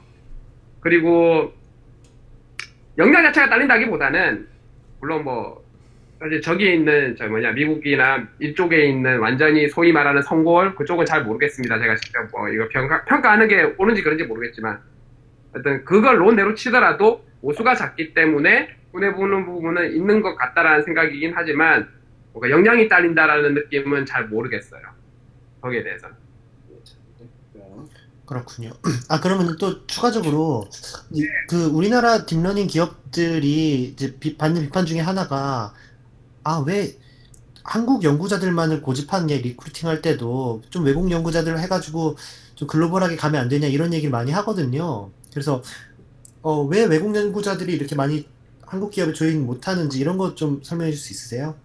그리고 역량 자체가 딸린다기보다는 물론 뭐 사실 저기에 있는 저 뭐냐 미국이나 이쪽에 있는 완전히 소위 말하는 성골 그쪽은 잘 모르겠습니다. 제가 직접 뭐 이거 평가 평가하는 게 옳은지 그런지 모르겠지만 하여튼 그걸 논외로 치더라도 모수가 작기 때문에 손해 보는 부분은 있는 것 같다라는 생각이긴 하지만 뭔가 역량이 딸린다라는 느낌은 잘 모르겠어요. 거기에 대해서. 그렇군요. *clears throat* 아, 그러면 또 추가적으로 이- 그 우리나라 딥러닝 기업들이 이제 비- 받는 비판 중에 하나가 아, 왜 한국 연구자들만을 고집하는 게 recruiting 할 때도 좀 외국 연구자들을 해가지고 좀 글로벌하게 가면 안 되냐 이런 얘기를 많이 하거든요. 그래서 어, 왜 외국 연구자들이 이렇게 많이 한국 기업에 join 못하는지 이런 것좀 설명해 줄 수 있으세요?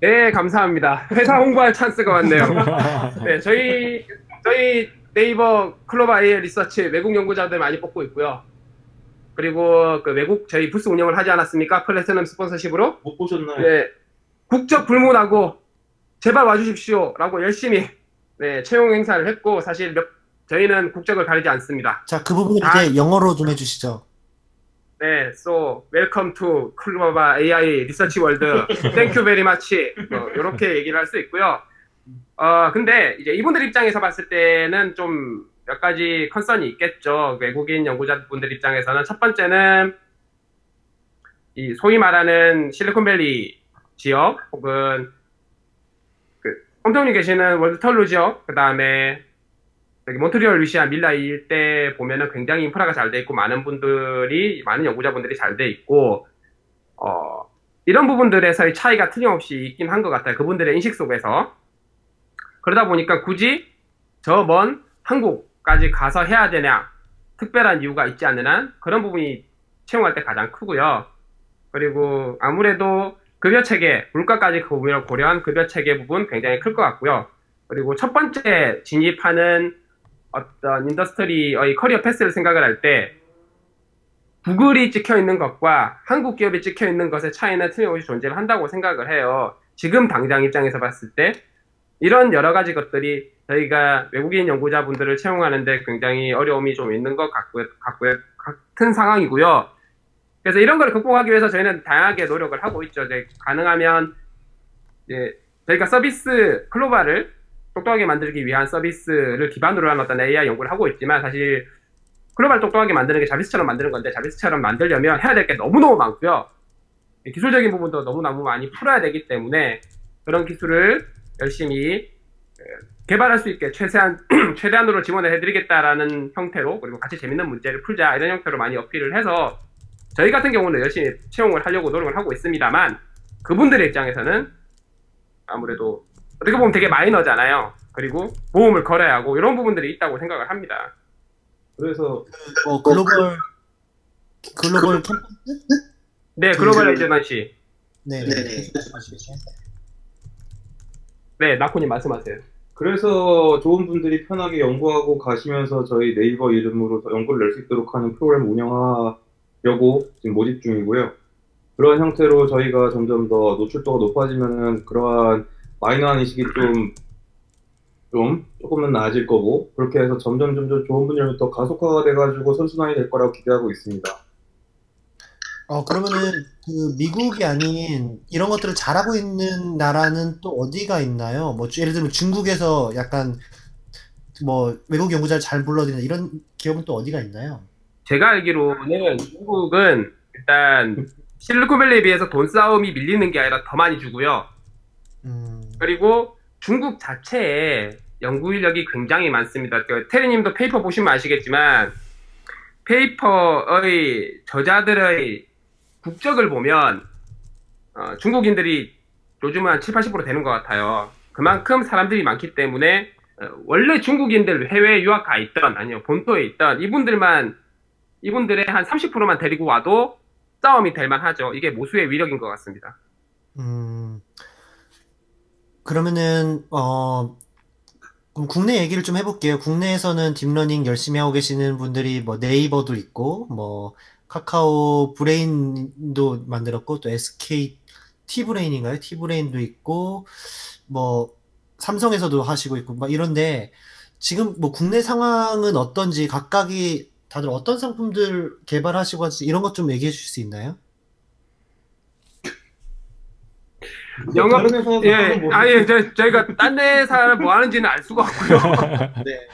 네, 감사합니다. 회사 홍보할 찬스가 왔네요. *laughs* 네, 저희 저희 네이버 Clova AI Research 외국 연구자들 많이 뽑고 있고요. 그리고 그 외국 저희 부스 운영을 하지 않았습니까? platinum sponsorship으로. 못 보셨나요? 네, 국적 불문하고 제발 와주십시오라고 열심히 네, 채용 행사를 했고 사실 몇, 저희는 국적을 가리지 않습니다. 자, 그 부분을 아. 이제 영어로 좀 해주시죠. 네, so welcome to Clova AI Research World. Thank you very much. 뭐 이렇게 얘기를 할 수 있고요. 어 근데 이제 이분들 입장에서 봤을 때는 좀 몇 가지 concern이 있겠죠. 외국인 연구자분들 입장에서는 첫 번째는 이 소위 말하는 실리콘밸리 지역 혹은 그 홍정님 계시는 워털루 지역 그 다음에 여기 몬트리올, 루시아, 밀라 일대 보면은 굉장히 인프라가 잘 돼 있고 많은 분들이 많은 연구자분들이 잘 돼 있고 어 이런 부분들에서의 차이가 틀림없이 있긴 한 것 같아요. 그분들의 인식 속에서 그러다 보니까 굳이 저 먼 한국까지 가서 해야 되냐 특별한 이유가 있지 않는 한 그런 부분이 채용할 때 가장 크고요. 그리고 아무래도 급여 체계, 물가까지 고려- 고려한 급여 체계 부분 굉장히 클 것 같고요. 그리고 첫 번째 진입하는 어떤 industry의 career path를 생각을 할 때 구글이 찍혀 있는 것과 한국 기업이 찍혀 있는 것의 차이는 틀림없이 존재를 한다고 생각을 해요. 지금 당장 입장에서 봤을 때 이런 여러 가지 것들이 저희가 외국인 연구자분들을 채용하는데 굉장히 어려움이 좀 있는 것 같고요, 같고요, 같은 상황이고요. 그래서 이런 걸 극복하기 위해서 저희는 다양하게 노력을 하고 있죠. 이제 가능하면 이제 저희가 서비스 클로바를 똑똑하게 만들기 위한 서비스를 기반으로 한 어떤 AI 연구를 하고 있지만 사실 글로벌 똑똑하게 만드는 게 자비스처럼 만드는 건데 자비스처럼 만들려면 해야 될 게 너무너무 많고요. 기술적인 부분도 너무너무 많이 풀어야 되기 때문에 그런 기술을 열심히 에, 개발할 수 있게 최대한 *clears throat* 최대한으로 지원을 해드리겠다라는 형태로 그리고 같이 재밌는 문제를 풀자 이런 형태로 많이 어필을 해서 저희 같은 경우는 열심히 채용을 하려고 노력을 하고 있습니다만 그분들의 입장에서는 아무래도 어떻게 보면 되게 마이너잖아요. 그리고 보험을 걸어야 하고 이런 부분들이 있다고 생각을 합니다. 그래서 뭐 글로벌 글로벌 캠퍼스? 네, globalization 씨. 네, 네. 네, 낙호님 말씀하세요. 그래서 좋은 분들이 편하게 연구하고 가시면서 저희 네이버 이름으로 연구를 낼 수 있도록 하는 프로그램 운영하려고 지금 모집 중이고요. 그런 형태로 저희가 점점 더 노출도가 높아지면은 그러한 마이너한 인식이 좀, 좀, 조금은 나아질 거고, 그렇게 해서 점점 점점 좋은 분들부터 가속화가 돼가지고 선순환이 될 거라고 기대하고 있습니다. 어 그러면은 그 미국이 아닌 이런 것들을 잘하고 있는 나라는 또 어디가 있나요? 뭐 예를 들면 중국에서 약간 뭐 외국 연구자를 잘 불러들이는 이런 기업은 또 어디가 있나요? 제가 알기로는 중국은 일단 실리콘밸리에 비해서 돈 싸움이 밀리는 게 아니라 더 많이 주고요. 음, 그리고 중국 자체에 연구 인력이 굉장히 많습니다. 그 테리님도 paper 보시면 아시겠지만 페이퍼의 저자들의 국적을 보면 어, 중국인들이 요즘은 한 7, 80% 되는 것 같아요. 그만큼 사람들이 많기 때문에 어, 원래 중국인들 해외에 유학 가 있던 아니요 본토에 있던 이분들만 이분들의 한 30%만 데리고 와도 싸움이 될 만하죠. 이게 모수의 위력인 것 같습니다. 음, 그러면은 어 그럼 국내 얘기를 좀 해볼게요. 국내에서는 딥러닝 열심히 하고 계시는 분들이 뭐 네이버도 있고 뭐 카카오 브레인도 만들었고 또 SK T브레인인가요? T브레인도 있고 뭐 삼성에서도 하시고 있고 막 이런데 지금 뭐 국내 상황은 어떤지 각각이 다들 어떤 상품들 개발하시고 하지 이런 것 좀 얘기해 주실 수 있나요? 영업- 회사에서 예, 아예 저희가 딴 데서 뭐 하는지는 알 수가 없고요. *laughs* 네.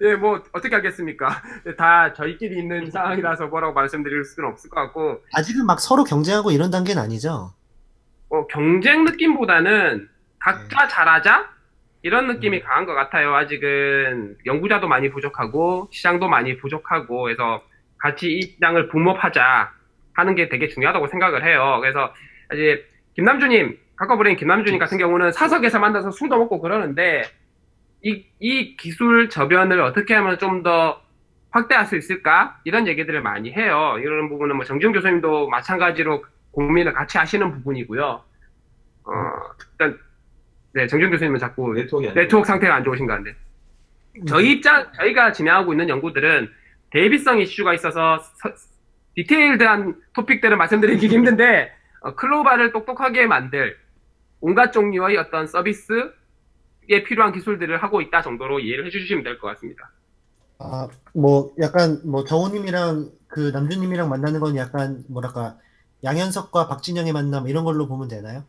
예, 뭐 어떻게 하겠습니까? *laughs* 다 저희끼리 있는 상황이라서 뭐라고 말씀드릴 수는 없을 것 같고 아직은 막 서로 경쟁하고 이런 단계는 아니죠? 어, 경쟁 느낌보다는 각자 잘하자 이런 느낌이 음. 강한 것 같아요. 아직은 연구자도 많이 부족하고 시장도 많이 부족하고 해서 같이 이 시장을 boom up하자 하는 게 되게 중요하다고 생각을 해요. 그래서 이제 김남주님 카카오브레인 김남주님 같은 경우는 사석에서 만나서 술도 먹고 그러는데 이, 이 기술 저변을 어떻게 하면 좀 더 확대할 수 있을까? 이런 얘기들을 많이 해요. 이런 부분은 뭐 정지훈 교수님도 마찬가지로 고민을 같이 하시는 부분이고요. 어, 일단, 네, 정준 교수님은 자꾸 네트워크가 안 네트워크 상태가 안 좋으신가 한데. 저희 입장, 저희가 진행하고 있는 연구들은 대비성 이슈가 있어서 서- 디테일드한 토픽들은 말씀드리기 *laughs* 힘든데, 어, 클로바를 똑똑하게 만들 온갖 종류의 어떤 서비스 에 필요한 기술들을 하고 있다 정도로 이해를 해주시면 될 것 같습니다. 아, 뭐 약간 뭐 정우님이랑 그 남준님이랑 만나는 건 약간 뭐랄까 양현석과 박진영의 만남 이런 걸로 보면 되나요?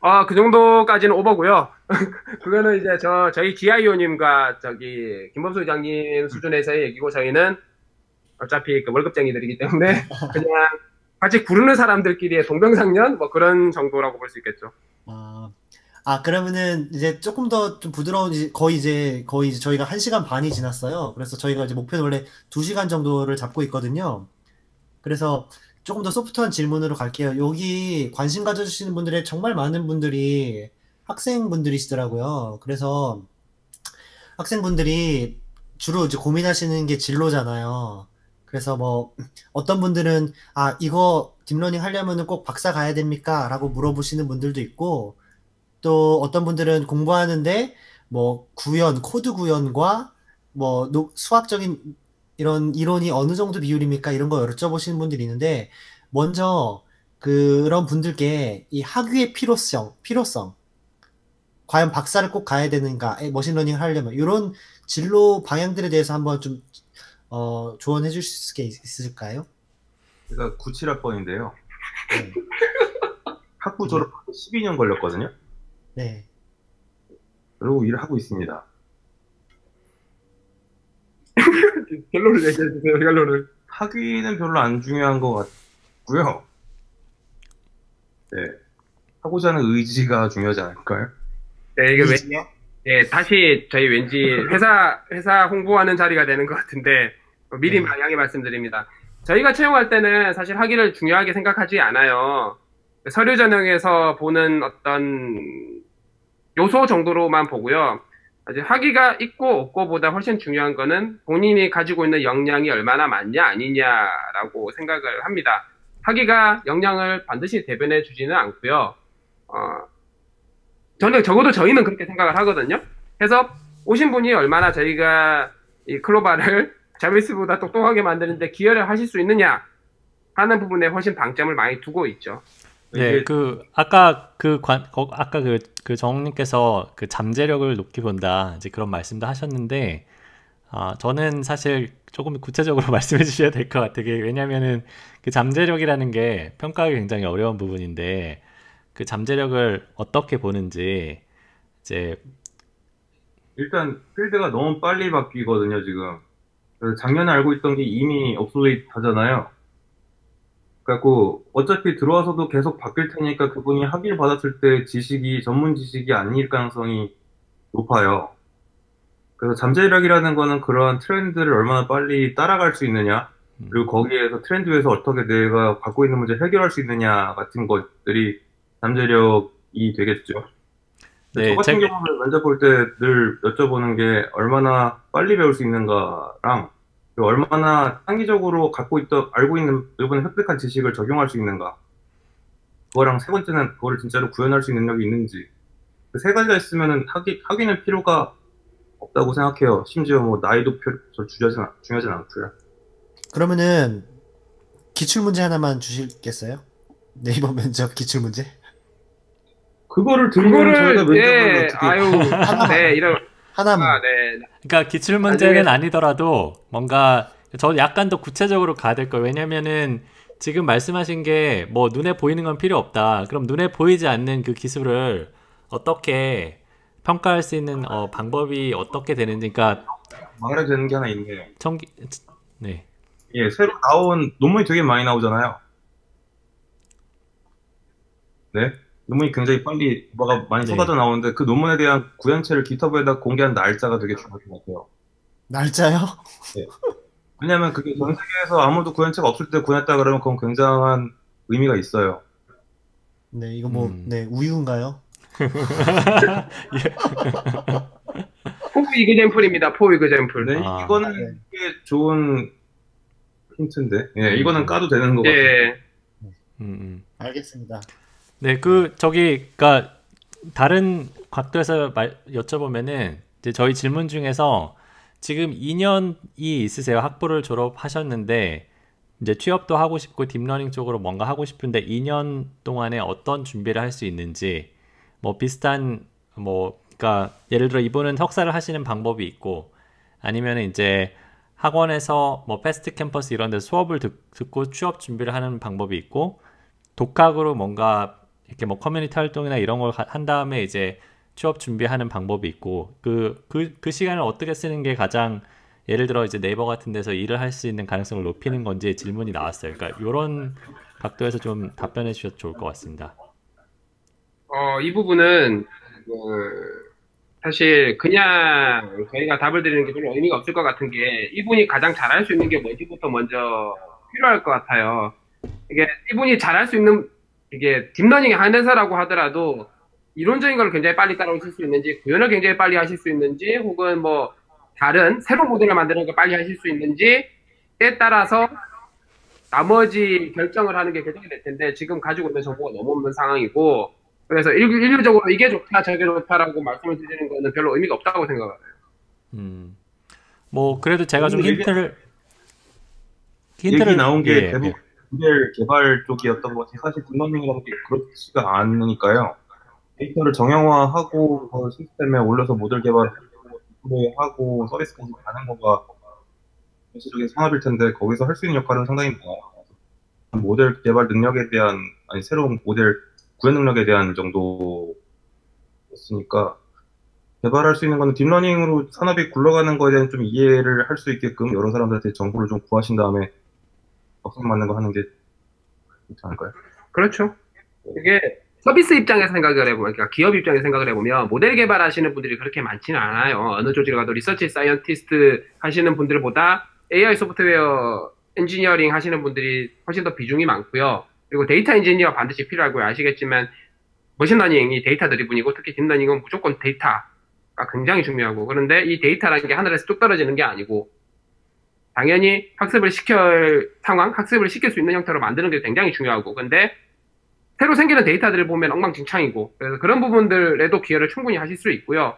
어, 그 정도까지는 오버고요. *laughs* 그거는 이제 저 저희 GIO님과 저기 김범수 회장님 수준에서의 얘기고 저희는 어차피 그 월급쟁이들이기 때문에 *laughs* 그냥 같이 구르는 사람들끼리의 동병상련 뭐 그런 정도라고 볼 수 있겠죠. 아, 아, 그러면은 이제 조금 더 좀 부드러운, 거의 이제, 거의 이제 저희가 1시간 반이 지났어요. 그래서 저희가 이제 목표는 원래 2시간 정도를 잡고 있거든요. 그래서 조금 더 소프트한 질문으로 갈게요. 여기 관심 가져주시는 분들의 정말 많은 분들이 학생분들이시더라고요. 그래서 학생분들이 주로 이제 고민하시는 게 진로잖아요. 그래서 뭐 어떤 분들은 아 이거 딥러닝 하려면은 꼭 박사 가야 됩니까? 라고 물어보시는 분들도 있고 또 어떤 분들은 공부하는데 뭐 구현, 코드 구현과 뭐 노- 수학적인 이런 이론이 어느 정도 비율입니까? 이런 거 여쭤보시는 분들이 있는데 먼저 그런 분들께 이 학위의 필요성, 필요성 과연 박사를 꼭 가야 되는가? 에, 머신러닝 하려면 이런 진로 방향들에 대해서 한번 좀 어, 조언해 주실 수 있을까요? 제가 97학번인데요. 네. 학부 졸업하고 12년 걸렸거든요. 네. 그리고 일을 하고 있습니다. *laughs* 결론을 얘기해 주세요. 결론을. 학위는 별로 안 중요한 것 같고요. 네. 하고자 하는 의지가 중요하지 않을까요? 네, 이게 왜, 의지요? 예, 다시 저희 왠지 회사, 회사 홍보하는 자리가 되는 것 같은데, 어, 미리 네. 양해 말씀드립니다. 저희가 채용할 때는 사실 학위를 중요하게 생각하지 않아요. 서류 전형에서 보는 어떤 요소 정도로만 보고요. 아직 학위가 있고 없고보다 훨씬 중요한 거는 본인이 가지고 있는 역량이 얼마나 많냐 아니냐라고 생각을 합니다. 학위가 역량을 반드시 대변해 주지는 않고요. 어, 저는 적어도 저희는 그렇게 생각을 하거든요. 그래서 오신 분이 얼마나 저희가 이 클로바를 *laughs* 자비스보다 똑똑하게 만드는데 기여를 하실 수 있느냐 하는 부분에 훨씬 방점을 많이 두고 있죠. 네, 이게- 그 아까 그 관, 거- 아까 그, 그 정님께서 그 잠재력을 높게 본다 이제 그런 말씀도 하셨는데, 아 저는 사실 조금 구체적으로 *laughs* 말씀해 주셔야 될 것 같아요. 이게 왜냐면은 그 잠재력이라는 게 평가하기 굉장히 어려운 부분인데, 그 잠재력을 어떻게 보는지 이제 일단 필드가 너무 빨리 바뀌거든요, 지금. 작년에 알고 있던 게 이미 obsolete 하잖아요. 그래갖고 어차피 들어와서도 계속 바뀔 테니까 그분이 학위를 받았을 때 지식이 전문 지식이 아닐 가능성이 높아요. 그래서 잠재력이라는 거는 그러한 트렌드를 얼마나 빨리 따라갈 수 있느냐, 그리고 거기에서 트렌드에서 어떻게 내가 갖고 있는 문제 를 해결할 수 있느냐 같은 것들이 잠재력이 되겠죠. 네, 저 같은 제- 경우는 면접 볼 때 늘 여쭤보는 게 얼마나 빨리 배울 수 있는가랑 얼마나 창의적으로 갖고 있던 알고 있는 이번에 획득한 지식을 적용할 수 있는가. 그거랑 세 번째는 그거를 진짜로 구현할 수 있는 능력이 있는지. 그 세 가지가 있으면은 학위 학위는 필요가 없다고 생각해요. 심지어 뭐 나이도 중요하진, 않- 중요하진 않고요. 그러면은 기출 문제 하나만 주시겠어요? 네이버 면접 기출 문제? 그거를 들으면 저희가 면접을 예, 어떻게 아유, *laughs* 네, 이런, 하나만. 아, 네. 그러니까 기출 문제는 아니더라도 뭔가 저 약간 더 구체적으로 가야 될 거예요. 왜냐면은 지금 말씀하신 게 뭐 눈에 보이는 건 필요 없다. 그럼 눈에 보이지 않는 그 기술을 어떻게 평가할 수 있는 어, 방법이 어떻게 되는지, 그러니까 말해야 되는 게 하나 있네요. 청기, 네, 예, 새로 나온 논문이 되게 많이 나오잖아요. 네? 논문이 굉장히 빨리 뭐가 많이 네. 쏟아져 나오는데 그 논문에 대한 구현체를 GitHub에다 공개한 날짜가 되게 중요한 것 같아요. 날짜요? 왜냐면 그게 전 세계에서 아무도 구현체가 없을 때 구현했다 그러면 그건 굉장한 의미가 있어요. 네, 이거 뭐, 음. 네, 우유인가요? *laughs* For example입니다. For example. 네, 아. 이거는 네. 되게 좋은 힌트인데. 예, 이거는 까도 되는 거 같아요. 예. 음, 음. 알겠습니다. 네, 그 저기 그러니까 다른 각도에서 말, 여쭤보면은 이제 저희 질문 중에서 지금 2년이 있으세요. 학부를 졸업하셨는데 이제 취업도 하고 싶고 딥러닝 쪽으로 뭔가 하고 싶은데 2년 동안에 어떤 준비를 할 수 있는지 뭐 비슷한 뭐 그러니까 예를 들어 이분은 석사를 하시는 방법이 있고 아니면 이제 학원에서 뭐 패스트 캠퍼스 이런 데 수업을 듣, 듣고 취업 준비를 하는 방법이 있고 독학으로 뭔가 이렇게 뭐 커뮤니티 활동이나 이런 걸 한 다음에 이제 취업 준비하는 방법이 있고 그, 그, 그 시간을 어떻게 쓰는 게 가장 예를 들어 이제 네이버 같은 데서 일을 할 수 있는 가능성을 높이는 건지 질문이 나왔어요. 그러니까 이런 각도에서 좀 답변해 주셔도 좋을 것 같습니다. 어, 이 부분은 그, 사실 그냥 저희가 답을 드리는 게 별로 의미가 없을 것 같은 게 이분이 가장 잘할 수 있는 게 뭔지부터 먼저 필요할 것 같아요. 이게 이분이 잘할 수 있는 이게 딥러닝에 한해서라고 하더라도 이론적인 걸 굉장히 빨리 따라오실 수 있는지 구현을 굉장히 빨리 하실 수 있는지 혹은 뭐 다른 새로운 모델을 만드는 걸 빨리 하실 수 있는지에 따라서 나머지 결정을 하는 게 결정이 될 텐데 지금 가지고 있는 정보가 너무 없는 상황이고 그래서 일, 일률적으로 이게 좋다 저게 좋다라고 말씀을 드리는 거는 별로 의미가 없다고 생각해요. 음. 뭐 그래도 제가 좀 얘기- 힌트를 얘기 나온 게 예, 대부분 예. 모델 개발 쪽이었던 거지 사실 딥러닝이라는 게 그렇지가 않으니까요. 데이터를 정형화하고 그 시스템에 올려서 모델 개발하고 deploy하고 서비스까지 가는 거가 전체적인 산업일 텐데 거기서 할 수 있는 역할은 상당히 많아요. 모델 개발 능력에 대한 아니 새로운 모델 구현 능력에 대한 정도였으니까 개발할 수 있는 거는 딥러닝으로 산업이 굴러가는 거에 대한 좀 이해를 할 수 있게끔 여러 사람들한테 정보를 좀 구하신 다음에 적성 맞는 거 하는 게 좋지 않을까요? 그렇죠. 이게 서비스 입장에서 생각을 해보면, 그러니까 기업 입장에서 생각을 해보면, 모델 개발하시는 분들이 그렇게 많지는 않아요. 어느 조직을 가도 research scientist 하시는 분들보다 AI 소프트웨어 엔지니어링 하시는 분들이 훨씬 더 비중이 많고요. 그리고 데이터 엔지니어 반드시 필요하고요. 아시겠지만, 머신러닝이 data-driven이고, 특히 딥러닝은 무조건 데이터가 굉장히 중요하고, 그런데 이 데이터라는 게 하늘에서 뚝 떨어지는 게 아니고, 당연히 학습을 시킬 상황, 학습을 시킬 수 있는 형태로 만드는 게 굉장히 중요하고, 근데 새로 생기는 데이터들을 보면 엉망진창이고, 그래서 그런 부분들에도 기여를 충분히 하실 수 있고요.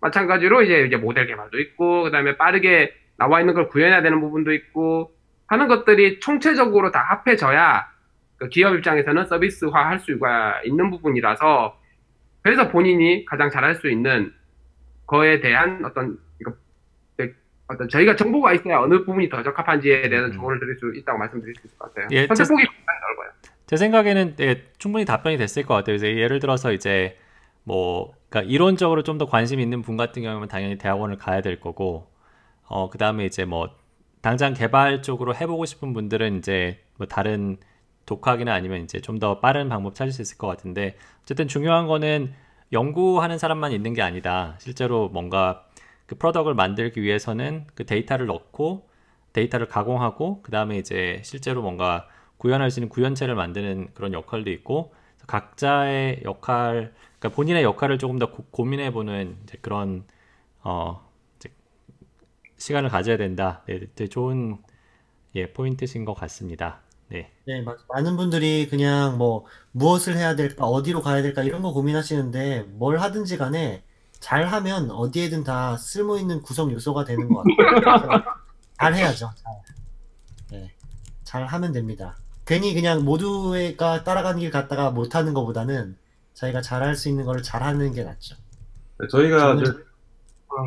마찬가지로 이제, 이제 모델 개발도 있고, 그 다음에 빠르게 나와 있는 걸 구현해야 되는 부분도 있고, 하는 것들이 총체적으로 다 합해져야 그 기업 입장에서는 서비스화 할 수가 있는 부분이라서, 그래서 본인이 가장 잘할 수 있는 거에 대한 어떤, 어떤 저희가 정보가 있어야 어느 부분이 더 적합한지에 대한 음. 조언을 드릴 수 있다고 말씀드릴 수 있을 것 같아요. 예, 선택폭이 저- 굉장히 넓어요. 제 생각에는 예, 충분히 답변이 됐을 것 같아요. 이제 예를 들어서 이제 뭐 그러니까 이론적으로 좀 더 관심 있는 분 같은 경우는 당연히 대학원을 가야 될 거고 어 그다음에 이제 뭐 당장 개발 쪽으로 해보고 싶은 분들은 이제 뭐 다른 독학이나 아니면 이제 좀 더 빠른 방법 찾을 수 있을 것 같은데 어쨌든 중요한 거는 연구하는 사람만 있는 게 아니다. 실제로 뭔가 그 프로덕을 만들기 위해서는 그 데이터를 넣고 데이터를 가공하고 그 다음에 이제 실제로 뭔가 구현할 수 있는 구현체를 만드는 그런 역할도 있고 각자의 역할, 그러니까 본인의 역할을 조금 더 고, 민해 보는 그런 어 이제 시간을 가져야 된다. 네, 되게 좋은 예 포인트신 것 같습니다. 네, 네, 맞- 많은 분들이 그냥 뭐 무엇을 해야 될까, 어디로 가야 될까 이런 거 고민하시는데 뭘 하든지 간에 잘하면 어디에든 다 쓸모 있는 구성 요소가 되는 것 같아요. 잘 해야죠. 잘. 네, 잘 하면 됩니다. 괜히 그냥 모두가 따라가는 길 갔다가 못하는 것보다는 자기가 잘할 수 있는 걸 잘하는 게 낫죠. 네, 저희가 저는-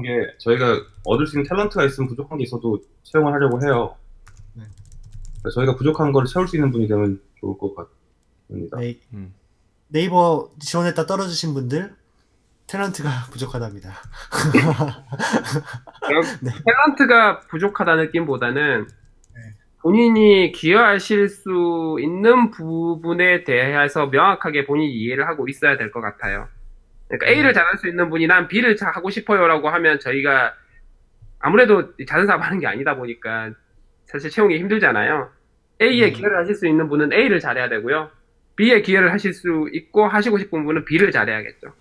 게 저희가 얻을 수 있는 탤런트가 있으면 부족한 게 있어도 채용을 하려고 해요. 네. 그래서 저희가 부족한 걸 채울 수 있는 분이 되면 좋을 것 같습니다. 네, 음. 네이버 지원했다 떨어지신 분들 탤런트가 *laughs* 부족하답니다. *laughs* 네. 탤런트가 부족하다는 느낌보다는 네. 본인이 기여하실 수 있는 부분에 대해서 명확하게 본인이 이해를 하고 있어야 될 것 같아요. 그러니까 A를 잘할 수 있는 분이 난 B를 잘 하고 싶어요라고 하면 저희가 아무래도 자선 사업 하는 게 아니다 보니까 사실 채용이 힘들잖아요. A에 음. 기여를 하실 수 있는 분은 A를 잘해야 되고요. B에 기여를 하실 수 있고 하시고 싶은 분은 B를 잘해야겠죠.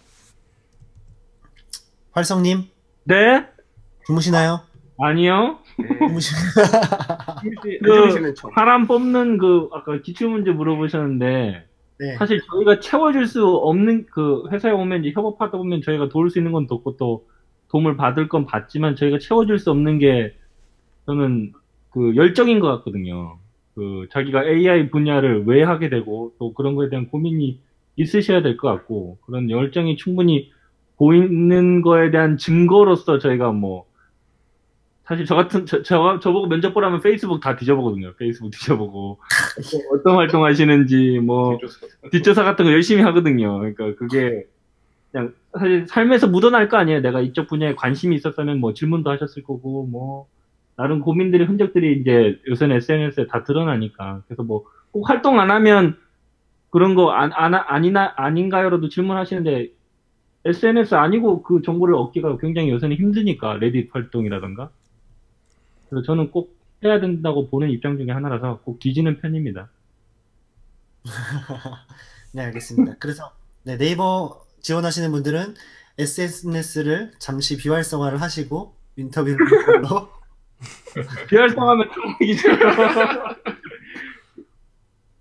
활성님 네? 주무시나요? 아니요. 주무시. *laughs* 그. 사람 뽑는 그 아까 기출 문제 물어보셨는데 네. 사실 저희가 채워줄 수 없는 그 회사에 오면 이제 협업하다 보면 저희가 도울 수 있는 건 돕고 또 도움을 받을 건 받지만 저희가 채워줄 수 없는 게 저는 그 열정인 것 같거든요. 그 자기가 AI 분야를 왜 하게 되고 또 그런 거에 대한 고민이 있으셔야 될 것 같고 그런 열정이 충분히 보이는 거에 대한 증거로서 저희가 뭐 사실 저 같은 저, 저 저보고 면접 보라면 페이스북 다 뒤져보거든요. 페이스북 뒤져보고 어떤 활동 하시는지 뭐 뒷조사 같은 거 열심히 하거든요. 그러니까 그게 그냥 사실 삶에서 묻어날 거 아니에요. 내가 이쪽 분야에 관심이 있었으면 뭐 질문도 하셨을 거고 뭐 나름 고민들의 흔적들이 이제 요새는 SNS에 다 드러나니까 그래서 뭐 꼭 활동 안 하면 그런 거 안, 안, 아니나 아닌가요로도 질문하시는데 SNS 아니고 그 정보를 얻기가 굉장히 요새는 힘드니까 레딧 활동이라던가 그래서 저는 꼭 해야 된다고 보는 입장 중에 하나라서 꼭 뒤지는 편입니다. *laughs* 네, 알겠습니다. 그래서 네, 네이버 지원하시는 분들은 SNS를 잠시 비활성화를 하시고 인터뷰를 걸로 *laughs* 비활성하면 트롤이죠. *laughs*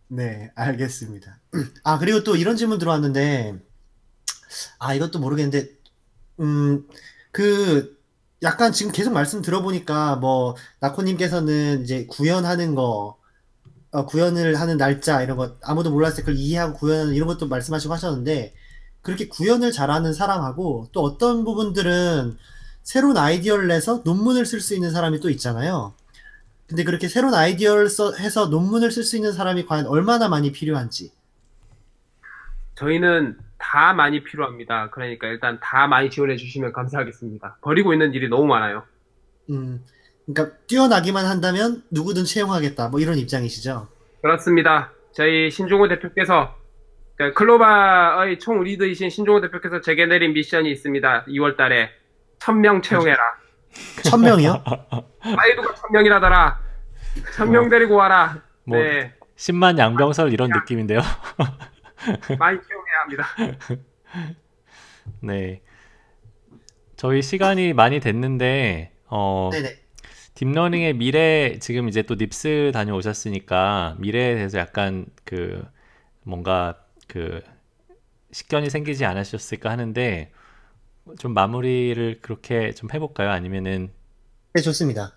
네, 알겠습니다. *clears throat* 아, 그리고 또 이런 질문 들어왔는데, 아, 이것도 모르겠는데, 음, 그, 약간 지금 계속 말씀 들어보니까, 뭐, 나코님께서는 이제 구현하는 거, 어, 구현을 하는 날짜, 이런 거, 아무도 몰랐을 때 그걸 이해하고 구현하는 이런 것도 말씀하시고 하셨는데, 그렇게 구현을 잘하는 사람하고, 또 어떤 부분들은 새로운 아이디어를 내서 논문을 쓸 수 있는 사람이 또 있잖아요. 근데 그렇게 새로운 아이디어를 써, 해서 논문을 쓸 수 있는 사람이 과연 얼마나 많이 필요한지. 저희는 다 많이 필요합니다. 그러니까 일단 다 많이 지원해 주시면 감사하겠습니다. 버리고 있는 일이 너무 많아요. 음, 그러니까 뛰어나기만 한다면 누구든 채용하겠다. 뭐 이런 입장이시죠. 그렇습니다. 저희 신종호 대표께서 그러니까 클로바의 총 리드이신 신종호 대표께서 제게 내린 미션이 있습니다. 2월 달에 1000명 채용해라. *laughs* 천 명이요? 아이도가 1000명이라더라. 1000명 데리고 와라. 뭐 네. 10만 양병설 이런 느낌인데요. *laughs* *laughs* 많이 채용해야 합니다. 네. 저희 시간이 많이 됐는데 어 네네. 딥러닝의 미래 지금 이제 또 NIPS 다녀오셨으니까 미래에 대해서 약간 그 뭔가 그 식견이 생기지 않으셨을까 하는데 좀 마무리를 그렇게 좀 해볼까요? 아니면은 네, 좋습니다.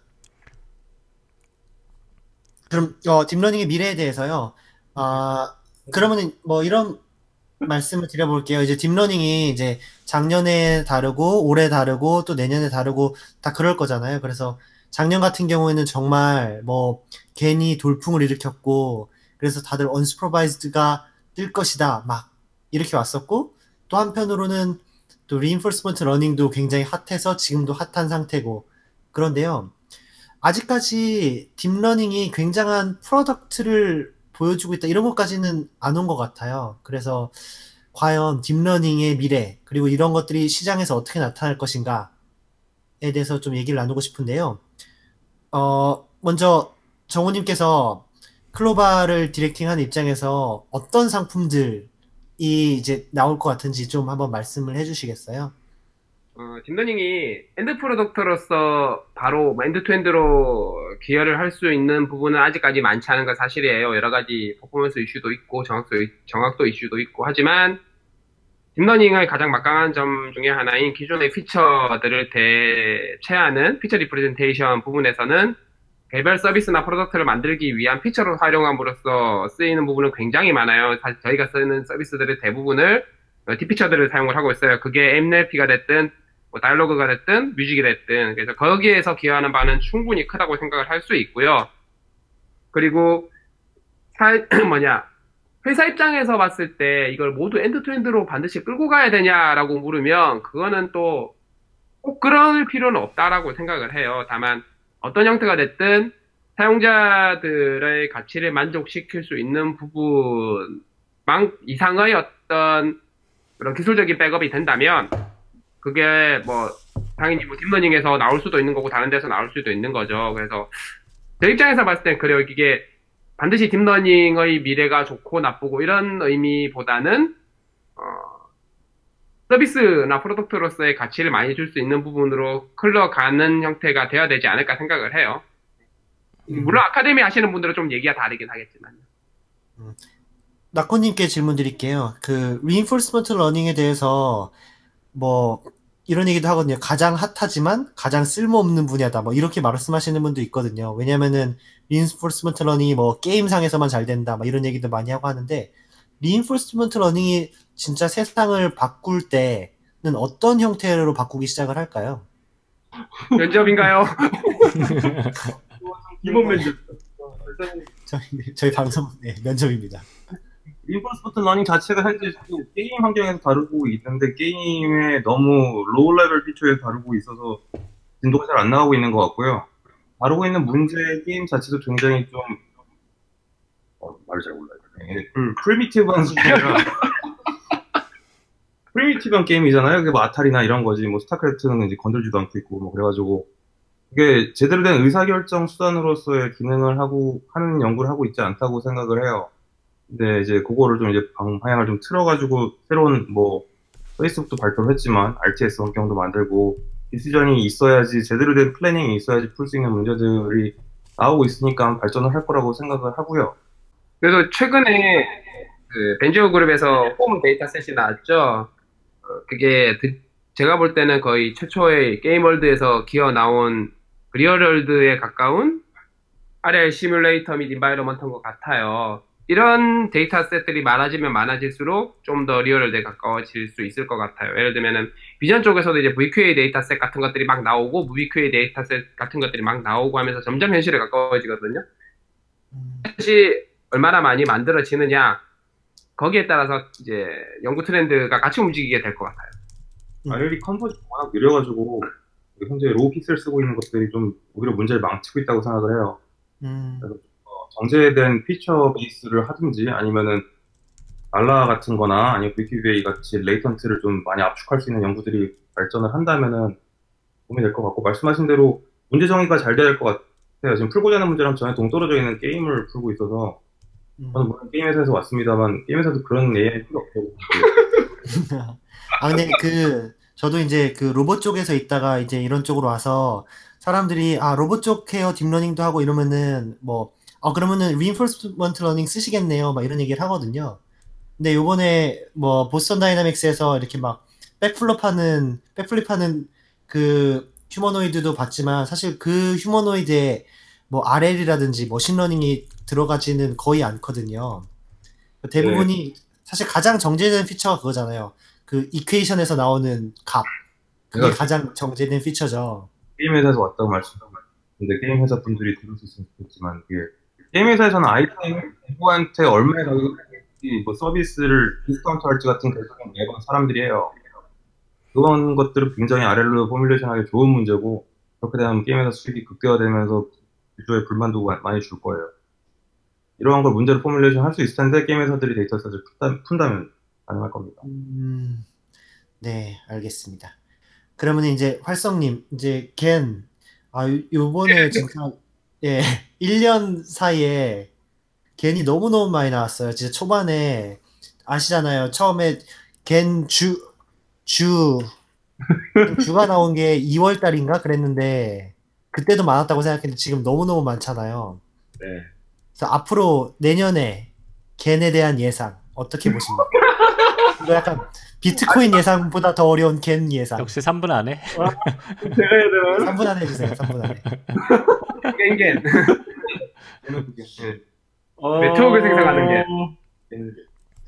그럼 어, 딥러닝의 미래에 대해서요. 아, 그러면은 뭐 이런 말씀을 드려볼게요. 이제 딥러닝이 이제 작년에 다르고 올해 다르고 또 내년에 다르고 다 그럴 거잖아요. 그래서 작년 같은 경우에는 정말 뭐 GAN이 돌풍을 일으켰고 그래서 다들 unsupervised가 뜰 것이다 막 이렇게 왔었고 또 한편으로는 또 reinforcement learning도 굉장히 핫해서 지금도 핫한 상태고 그런데요. 아직까지 딥러닝이 굉장한 product를 보여주고 있다 이런 것까지는 안 온 것 같아요. 그래서 과연 딥러닝의 미래 그리고 이런 것들이 시장에서 어떻게 나타날 것인가에 대해서 좀 얘기를 나누고 싶은데요. 어, 먼저 정우님께서 클로바를 directing하는 입장에서 어떤 상품들이 이제 나올 것 같은지 좀 한번 말씀을 해주시겠어요? 어, 딥러닝이 end product로서 바로 뭐 end-to-end로 기여를 할 수 있는 부분은 아직까지 많지 않은 건 사실이에요. 여러 가지 퍼포먼스 이슈도 있고 정확도, 정확도 이슈도 있고 하지만 딥러닝의 가장 막강한 점 중에 하나인 기존의 feature들을 대체하는 feature representation 부분에서는 개별 서비스나 product를 만들기 위한 feature로 활용함으로써 쓰이는 부분은 굉장히 많아요. 사실 저희가 쓰는 서비스들의 대부분을 deep feature들을 사용을 하고 있어요. 그게 NLP가 됐든 뭐 dialogue가 됐든 music이 됐든 그래서 거기에서 기여하는 바는 충분히 크다고 생각을 할 수 있고요. 그리고 사, *clears throat* 뭐냐 회사 입장에서 봤을 때 이걸 모두 end-to-end로 반드시 끌고 가야 되냐라고 물으면 그거는 또 꼭 그럴 필요는 없다라고 생각을 해요. 다만 어떤 형태가 됐든 사용자들의 가치를 만족시킬 수 있는 부분만 이상의 어떤 그런 기술적인 백업이 된다면 그게 뭐 당연히 뭐 딥러닝에서 나올 수도 있는 거고 다른 데서 나올 수도 있는 거죠. 그래서 제 입장에서 봤을 땐 그래요. 이게 반드시 딥러닝의 미래가 좋고 나쁘고 이런 의미보다는 어, 서비스나 product로서의 가치를 많이 줄 수 있는 부분으로 흘러가는 형태가 돼야 되지 않을까 생각을 해요. 물론 아카데미 하시는 분들은 좀 얘기가 다르긴 하겠지만. 나코님께 질문 드릴게요. 그 reinforcement learning에 대해서 뭐 이런 얘기도 하거든요. 가장 핫하지만 가장 쓸모없는 분야다. 뭐 이렇게 말씀하시는 분도 있거든요. 왜냐면은 reinforcement learning이 뭐 게임상에서만 잘 된다. 뭐 이런 얘기도 많이 하고 하는데 reinforcement learning이 진짜 세상을 바꿀 때는 어떤 형태로 바꾸기 시작을 할까요? 면접인가요? *laughs* 이번 면접. 저희, 저희 방송 네, 면접입니다. reinforcement learning 자체가 현재 지금 게임 환경에서 다루고 있는데 게임에 너무 low level feature에 다루고 있어서 진도가 잘 안 나가고 있는 것 같고요. 다루고 있는 문제 게임 자체도 굉장히 좀 어, 말을 잘 몰라요. 예, 그 primitive한 수준이라 *laughs* primitive한 게임이잖아요. 그게 뭐 아타리나 이런 거지. 뭐 스타크래프트는 이제 건들지도 않고 있고 뭐 그래가지고 이게 제대로 된 의사결정 수단으로서의 기능을 하고 하는 연구를 하고 있지 않다고 생각을 해요. 근데 이제 그거를 좀 이제 방향을 좀 틀어가지고 새로운 뭐 페이스북도 발표를 했지만 RTS 환경도 만들고 decision이 있어야지 제대로 된 planning이 있어야지 풀 수 있는 문제들이 나오고 있으니까 발전을 할 거라고 생각을 하고요. 그래서 최근에 그 벤지오 그룹에서 HoME dataset이 나왔죠. 어, 그게 드- 제가 볼 때는 거의 최초의 게임 world에서 기어 나온 real world에 가까운 RL 시뮬레이터 및 environment인 것 같아요. 이런 data set들이 많아지면 많아질수록 좀 더 real world에 가까워질 수 있을 것 같아요. 예를 들면은 비전 쪽에서도 이제 VQA data set 같은 것들이 막 나오고 MovieQA data set 같은 것들이 막 나오고 하면서 점점 현실에 가까워지거든요. 음, 것이 얼마나 많이 만들어지느냐 거기에 따라서 이제 연구 트렌드가 같이 움직이게 될 것 같아요. 음. RL이 컨버전이 워낙 느려가지고 현재 raw pixel 쓰고 있는 것들이 좀 오히려 문제를 망치고 있다고 생각을 해요. 음, 어, 정제된 feature base를 하든지 아니면은 날라 같은 거나 아니면 VQA 같이 latent를 좀 많이 압축할 수 있는 연구들이 발전을 한다면은 도움이 될 것 같고 말씀하신 대로 문제 정의가 잘 돼야 될 것 같아요. 지금 풀고자 하는 문제랑 전혀 동떨어져 있는 게임을 풀고 있어서 음. 저는 물론 게임 회사에서 왔습니다만 게임 회사도 그런 AI 필요 없다고 *laughs* 아 근데 그 저도 이제 그 로봇 쪽에서 있다가 이제 이런 쪽으로 와서 사람들이 아 로봇 쪽 해요 딥러닝도 하고 이러면은 뭐 어 그러면은 reinforcement learning 쓰시겠네요 막 이런 얘기를 하거든요. 근데 요번에 뭐 보스턴 다이나믹스에서 이렇게 막 backflip하는 backflip하는 그 휴머노이드도 봤지만 사실 그 휴머노이드에 뭐 RL이라든지 머신러닝이 들어가지는 거의 않거든요. 대부분이 사실 가장 정제된 피처가 그거잖아요. 그 이퀘이션에서 나오는 값. 그게 그러니까- 가장 정제된 피처죠. 게임 회사에서 왔다고 말씀하셨는데 게임 회사 분들이 들을 수 있으면 좋겠지만 그게 게임 회사에서는 아이템 누구한테 얼마에 가격이 뭐 서비스를 디스카운트 할지 같은 결정을 매번 사람들이 해요. 그런 것들은 굉장히 RL로 formulation하기 좋은 문제고 그렇게 되면 게임 회사 수익이 극대화되면서 유저의 불만도 마- 많이 줄 거예요. 이러한 걸 문제로 formulation 할 수 있을 텐데 게임 회사들이 data set을 푼다, 푼다면 가능할 겁니다. 음, 네, 알겠습니다. 그러면 이제 활석님, 이제 GAN, 아, 요- 요번에 진짜, 예, *laughs* 1년 사이에 GAN이 너무너무 많이 나왔어요. 진짜 초반에, 아시잖아요. 처음에 GAN 주, 주, *laughs* 주가 나온 게 2월 달인가 그랬는데, 그때도 많았다고 생각했는데 지금 너무너무 많잖아요. 네. 그래서 앞으로 내년에 겐에 대한 예상 어떻게 보십니까? *laughs* 이거 약간 비트코인 예상보다 더 어려운 겐 예상. 역시 3분 안에 제가 해야 되나? 3분 안에 해주세요. 3분 안에. 네. 어... 네트워크 생성하는 게.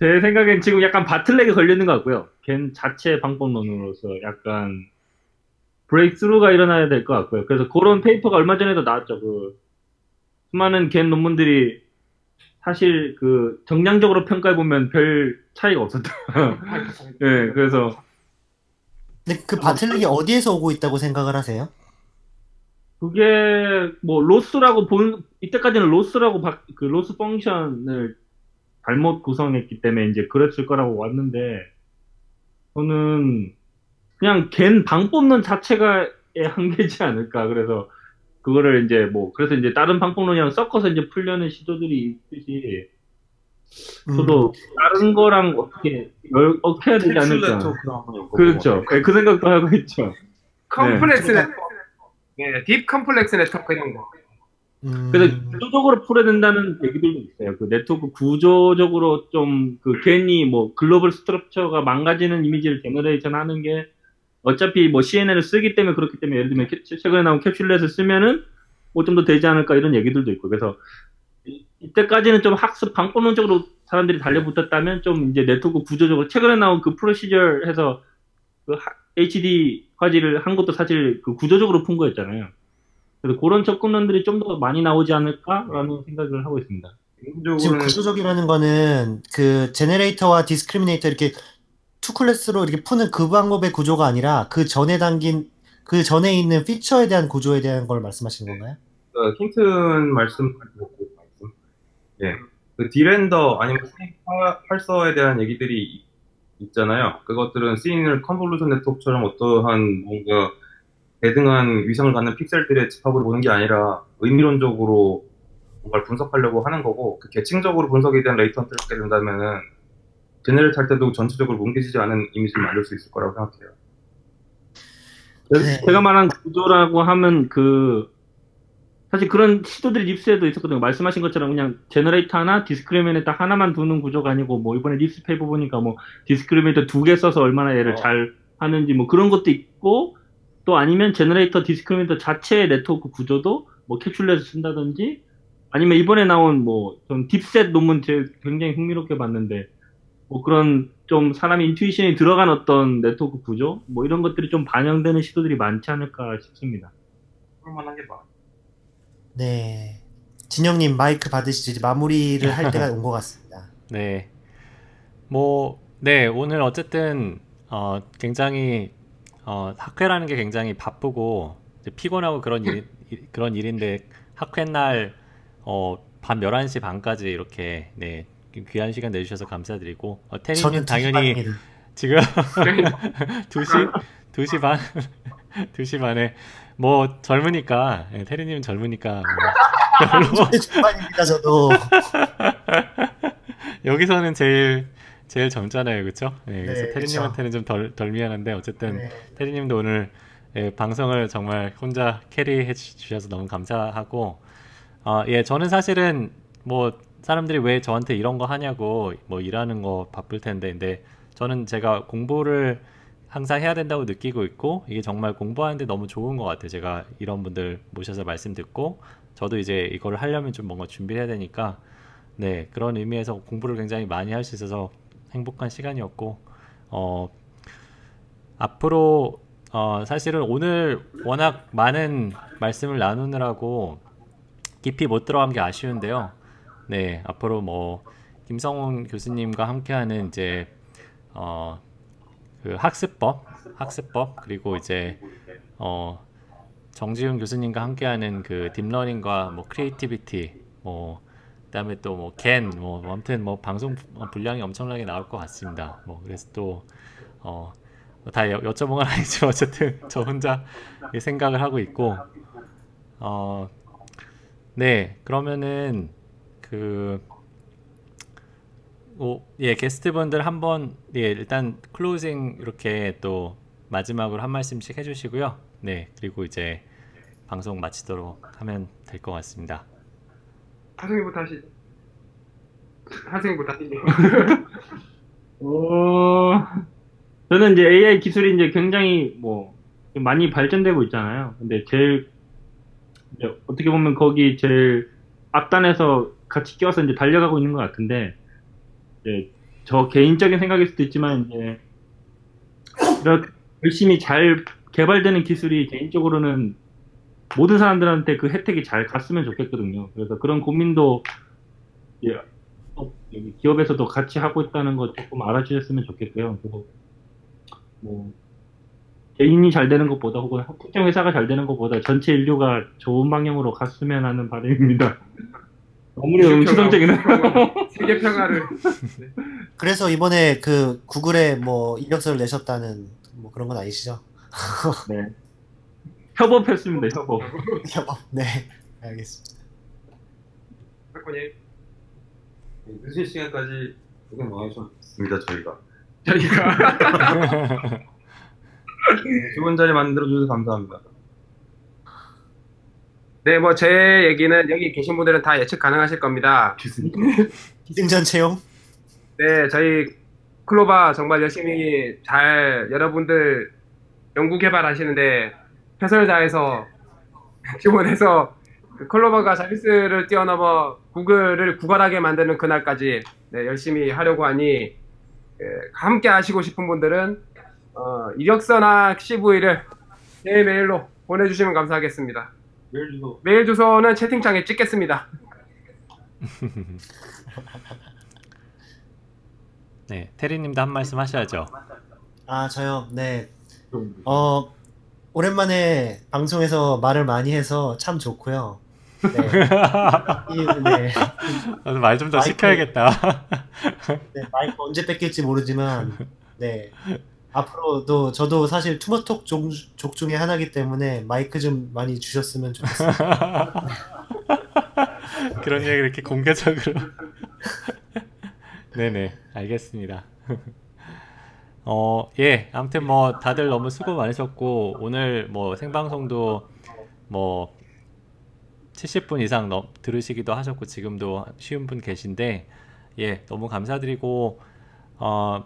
제 생각엔 지금 약간 bottleneck에 걸리는 것 같고요. GAN 자체 방법론으로서 약간 breakthrough가 일어나야 될 것 같고요. 그래서 그런 paper가 얼마 전에도 나왔죠. 그 수많은 GAN 논문들이 사실 그 정량적으로 평가해 보면 별 차이가 없었다. *laughs* 예, 그래서 근데 그 bottleneck이 어디에서 오고 있다고 생각을 하세요? 그게 뭐 loss라고 본 이때까지는 loss라고 바- 그 loss function을 잘못 구성했기 때문에 이제 그랬을 거라고 왔는데 저는 그냥 GAN 방법론 자체가의 한계지 않을까 그래서 그거를 이제 뭐 그래서 이제 다른 방법론이랑 섞어서 이제 풀려는 시도들이 있듯이 음, 저도 다른 거랑 어떻게 열- 어떻게 해야 되지 않을까 그렇죠 예, 그 생각도 하고 있죠 컴플렉스 네. 네트워크. 네, deep complex network 이런 거. 음, 그래서 구조적으로 풀어야 된다는 얘기들도 있어요. 그 네트워크 구조적으로 좀 그 괜히 뭐 global structure가 망가지는 이미지를 generation 하는 게 어차피 뭐 CNN을 쓰기 때문에 그렇기 때문에 예를 들면 캡- 최근에 나온 Capsule Net을 쓰면은 뭐 좀 더 되지 않을까 이런 얘기들도 있고 그래서 이- 이때까지는 좀 학습 방법론적으로 사람들이 달려붙었다면 좀 이제 네트워크 구조적으로 최근에 나온 그 progressive 해서 그 하- HD 화질을 한 것도 사실 그 구조적으로 푼 거였잖아요. 그래서 그런 접근론들이 좀 더 많이 나오지 않을까라는 생각을 하고 있습니다. 지금 구조적이라는 거는 그 generator와 discriminator 이렇게 two class로 이렇게 푸는 그 방법의 구조가 아니라 그 전에 담긴 그 전에 있는 피처에 대한 구조에 대한 걸 말씀하시는 건가요? 어, 힌튼 말씀, 말씀. 예. 그 de-render 아니면 parser에 대한 얘기들이 이- 있잖아요. 그것들은 scene을 convolution network처럼 어떠한 뭔가 대등한 위상을 갖는 픽셀들의 집합으로 보는 게 아니라 의미론적으로 뭔가를 분석하려고 하는 거고 그 계층적으로 분석에 대한 latent를 하게 된다면은 generate 할 때도 전체적으로 뭉개지지 않은 이미지를 만들 수 있을 거라고 생각해요. 네. 제가 말한 구조라고 하면 그 사실 그런 시도들이 NIPS에도 있었거든요. 말씀하신 것처럼 그냥 generator 하나, discriminator 하나만 두는 구조가 아니고 뭐 이번에 NIPS paper 보니까 뭐 discriminator 두 개 써서 얼마나 얘를 어. 잘 하는지 뭐 그런 것도 있고 또 아니면 generator discriminator 자체의 네트워크 구조도 뭐 Capsule Net을 쓴다든지 아니면 이번에 나온 뭐 좀 Deep Set 논문 제 굉장히 흥미롭게 봤는데 뭐 그런 좀 사람의 intuition이 들어간 어떤 네트워크 구조 뭐 이런 것들이 좀 반영되는 시도들이 많지 않을까 싶습니다. 그럴만한 게 많아. 네. 진영님 마이크 받으시죠. 이제 마무리를 할 때가 *laughs* 온 것 같습니다. 네. 뭐, 네, 오늘 어쨌든, 어, 굉장히, 어, 학회라는 게 굉장히 바쁘고, 이제 피곤하고 그런 일, 그런 일인데, 학회 날, 어, 밤 11시 반까지 이렇게, 네, 귀한 시간 내주셔서 감사드리고, 어, 테리님 저는 당연히 당연히 지금 *laughs* 2시, 2시 반, *laughs* 2시 반에, 뭐, 젊으니까, 예, 테리님은 젊으니까, 뭐, 별로, 중반입니다. 저도 *laughs* 여기서는 제일 제일 젊잖아요, 그렇죠? 네, 그래서 네, 테리님한테는 좀 덜 덜 미안한데 어쨌든 네. 테리님도 오늘 예, 방송을 정말 혼자 캐리해 주- 주셔서 너무 감사하고 아, 예, 저는 사실은 뭐 사람들이 왜 저한테 이런 거 하냐고 뭐 일하는 거 바쁠 텐데 근데 저는 제가 공부를 항상 해야 된다고 느끼고 있고 이게 정말 공부하는데 너무 좋은 것 같아요. 제가 이런 분들 모셔서 말씀 듣고 저도 이제 이걸 하려면 좀 뭔가 준비해야 되니까 네 그런 의미에서 공부를 굉장히 많이 할 수 있어서 행복한 시간이었고 어 앞으로 어 사실은 오늘 워낙 많은 말씀을 나누느라고 깊이 못 들어간 게 아쉬운데요. 네 앞으로 뭐 김성훈 교수님과 함께하는 이제 어 그 학습법 학습법 그리고 이제 어 정지훈 교수님과 함께하는 그 딥러닝과 뭐 creativity 뭐 그다음에 또 뭐 GAN 뭐 아무튼 뭐 방송 분량이 엄청나게 나올 것 같습니다. 뭐 그래서 또 어 다 여쭤본 건 아니지만 어쨌든 저 혼자 생각을 하고 있고 어 네 그러면은 그 오, 예, 게스트분들 한번 예, 일단 closing 이렇게 또 마지막으로 한 말씀씩 해 주시고요. 네, 그리고 이제 방송 마치도록 하면 될 것 같습니다. 하승이부터 하시죠. 하승이부터 *laughs* 하시죠. 어, 저는 이제 AI 기술이 이제 굉장히 뭐 많이 발전되고 있잖아요. 근데 제일 이제 어떻게 보면 거기 제일 앞단에서 같이 끼워서 이제 달려가고 있는 것 같은데 이제 저 개인적인 생각일 수도 있지만 이제 열심히 잘 개발되는 기술이 개인적으로는 모든 사람들한테 그 혜택이 잘 갔으면 좋겠거든요. 그래서 그런 고민도 예, 기업에서도 같이 하고 있다는 거 조금 알아주셨으면 좋겠고요. 그리고 뭐 개인이 잘 되는 것보다 혹은 특정 회사가 잘 되는 것보다 전체 인류가 좋은 방향으로 갔으면 하는 바람입니다. 아무리 음치성적인 *laughs* 세계 평화를 그래서 이번에 그 구글에 뭐 이력서를 내셨다는 뭐 그런 건 아니시죠? *laughs* 네. 협업했습니다. 협업. 협업. 네. 알겠습니다. 사건이 늦은 시간까지 고생 많으셨습니다, 저희가. 저희가 *laughs* 네, 좋은 자리 만들어 주셔서 감사합니다. 네, 뭐 제 얘기는 여기 계신 분들은 다 예측 가능하실 겁니다. 기승전 *laughs* 채용. 네, 저희 클로바 정말 열심히 잘 여러분들 연구 개발하시는데 최선을 다해서 지원해서 *laughs* 그 클로바가 서비스를 뛰어넘어 구글을 구걸하게 만드는 그날까지 네, 열심히 하려고 하니 예, 함께 하시고 싶은 분들은 어, 이력서나 CV를 제 메일로 보내주시면 감사하겠습니다. 메일 주소. 메일 주소는 채팅창에 찍겠습니다. *laughs* 네, 테리님도 한 말씀 하셔야죠. 아 저요. 네. 어 오랜만에 방송에서 말을 많이 해서 참 좋고요. 네. *laughs* 이, 네. 말좀 더 시켜야겠다. 네, 마이크 언제 뺏길지 모르지만 네 앞으로도 저도 사실 투머톡 족, 족 중에 하나이기 때문에 마이크 좀 많이 주셨으면 좋겠습니다. *laughs* 그런 얘기 이렇게 공개적으로. *laughs* 네네, 알겠습니다. *laughs* 어, 예, 아무튼 뭐 다들 너무 수고 많으셨고 오늘 뭐 생방송도 뭐 70분 이상 넘, 들으시기도 하셨고 지금도 쉬운 분 계신데 예, 너무 감사드리고 어,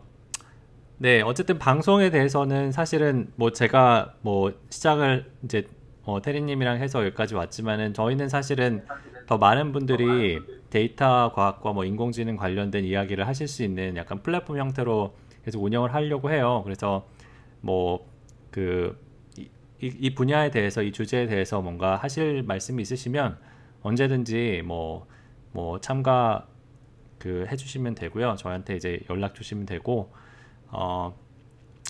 네, 어쨌든 방송에 대해서는 사실은 뭐 제가 뭐 시작을 이제 어, 테리님이랑 해서 여기까지 왔지만은 저희는 사실은 더 많은 분들이 데이터 과학과 뭐 인공지능 관련된 이야기를 하실 수 있는 약간 플랫폼 형태로 계속 운영을 하려고 해요. 그래서 뭐그 이 이 분야에 대해서 이 주제에 대해서 뭔가 하실 말씀이 있으시면 언제든지 뭐 뭐 참가 그 해주시면 되고요. 저한테 이제 연락 주시면 되고 어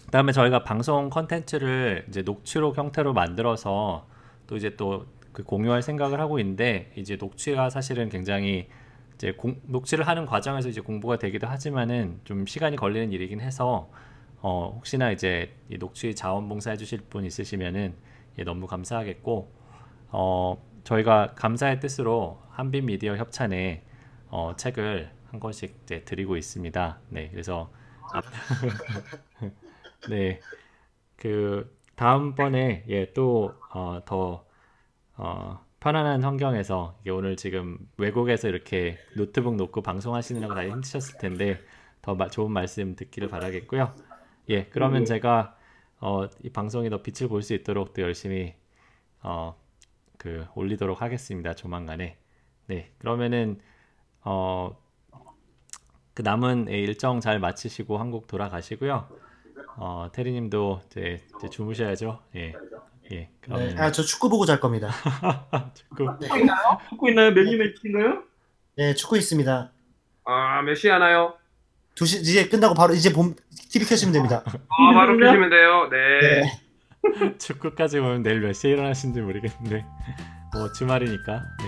그다음에 저희가 방송 컨텐츠를 이제 녹취록 형태로 만들어서 또 이제 또 그 공유할 생각을 하고 있는데 이제 녹취가 사실은 굉장히 이제 공- 녹취를 하는 과정에서 이제 공부가 되기도 하지만은 좀 시간이 걸리는 일이긴 해서 어 혹시나 이제 이 녹취 자원봉사 해 주실 분 있으시면은 예, 너무 감사하겠고 어 저희가 감사의 뜻으로 한빛 미디어 협찬에 어 책을 한 권씩 이제 드리고 있습니다. 네, 그래서 앞- *laughs* 네, 그 다음번에 예, 또더 어, 편안한 환경에서 이게 오늘 지금 외국에서 이렇게 노트북 놓고 방송하시느라고 다들 힘드셨을 텐데 더 마- 좋은 말씀 듣기를 바라겠고요. 예, 그러면 제가 어, 이 방송이 더 빛을 볼 수 있도록 또 열심히 어, 그 올리도록 하겠습니다. 조만간에. 네, 그러면은 어, 그 남은 예, 일정 잘 마치시고 한국 돌아가시고요. 어, 테리님도 이제, 이제 주무셔야죠. 예, 예, 네. 아 저 축구 보고 잘 겁니다. *laughs* 축구 축구 있나요? 맨유 매치인가요? 네 축구 있습니다. 아, 몇시 하나요? 2시 이제 끝나고 바로 이제 봄 TV 켜시면 됩니다. 아, 바로 켜시면 돼요. 네. 네. 축구까지 보면 내일 몇 시에 일어나시는지 모르겠는데 뭐 주말이니까 네.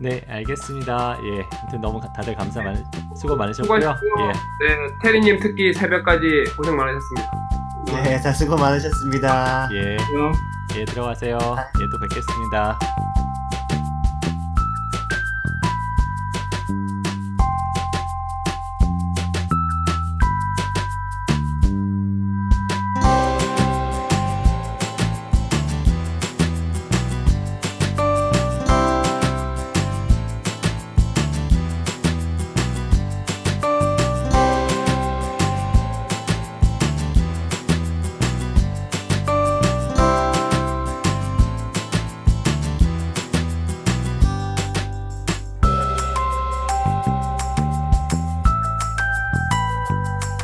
네 알겠습니다. 예 아무튼 너무 다들 감사 많 수고 많으셨고요. 수고하셨고요. 예. 네, 테리님 특히 새벽까지 고생 많으셨습니다. 네, 다 수고 많으셨습니다. 예, 예, 들어가세요. 예 또 뵙겠습니다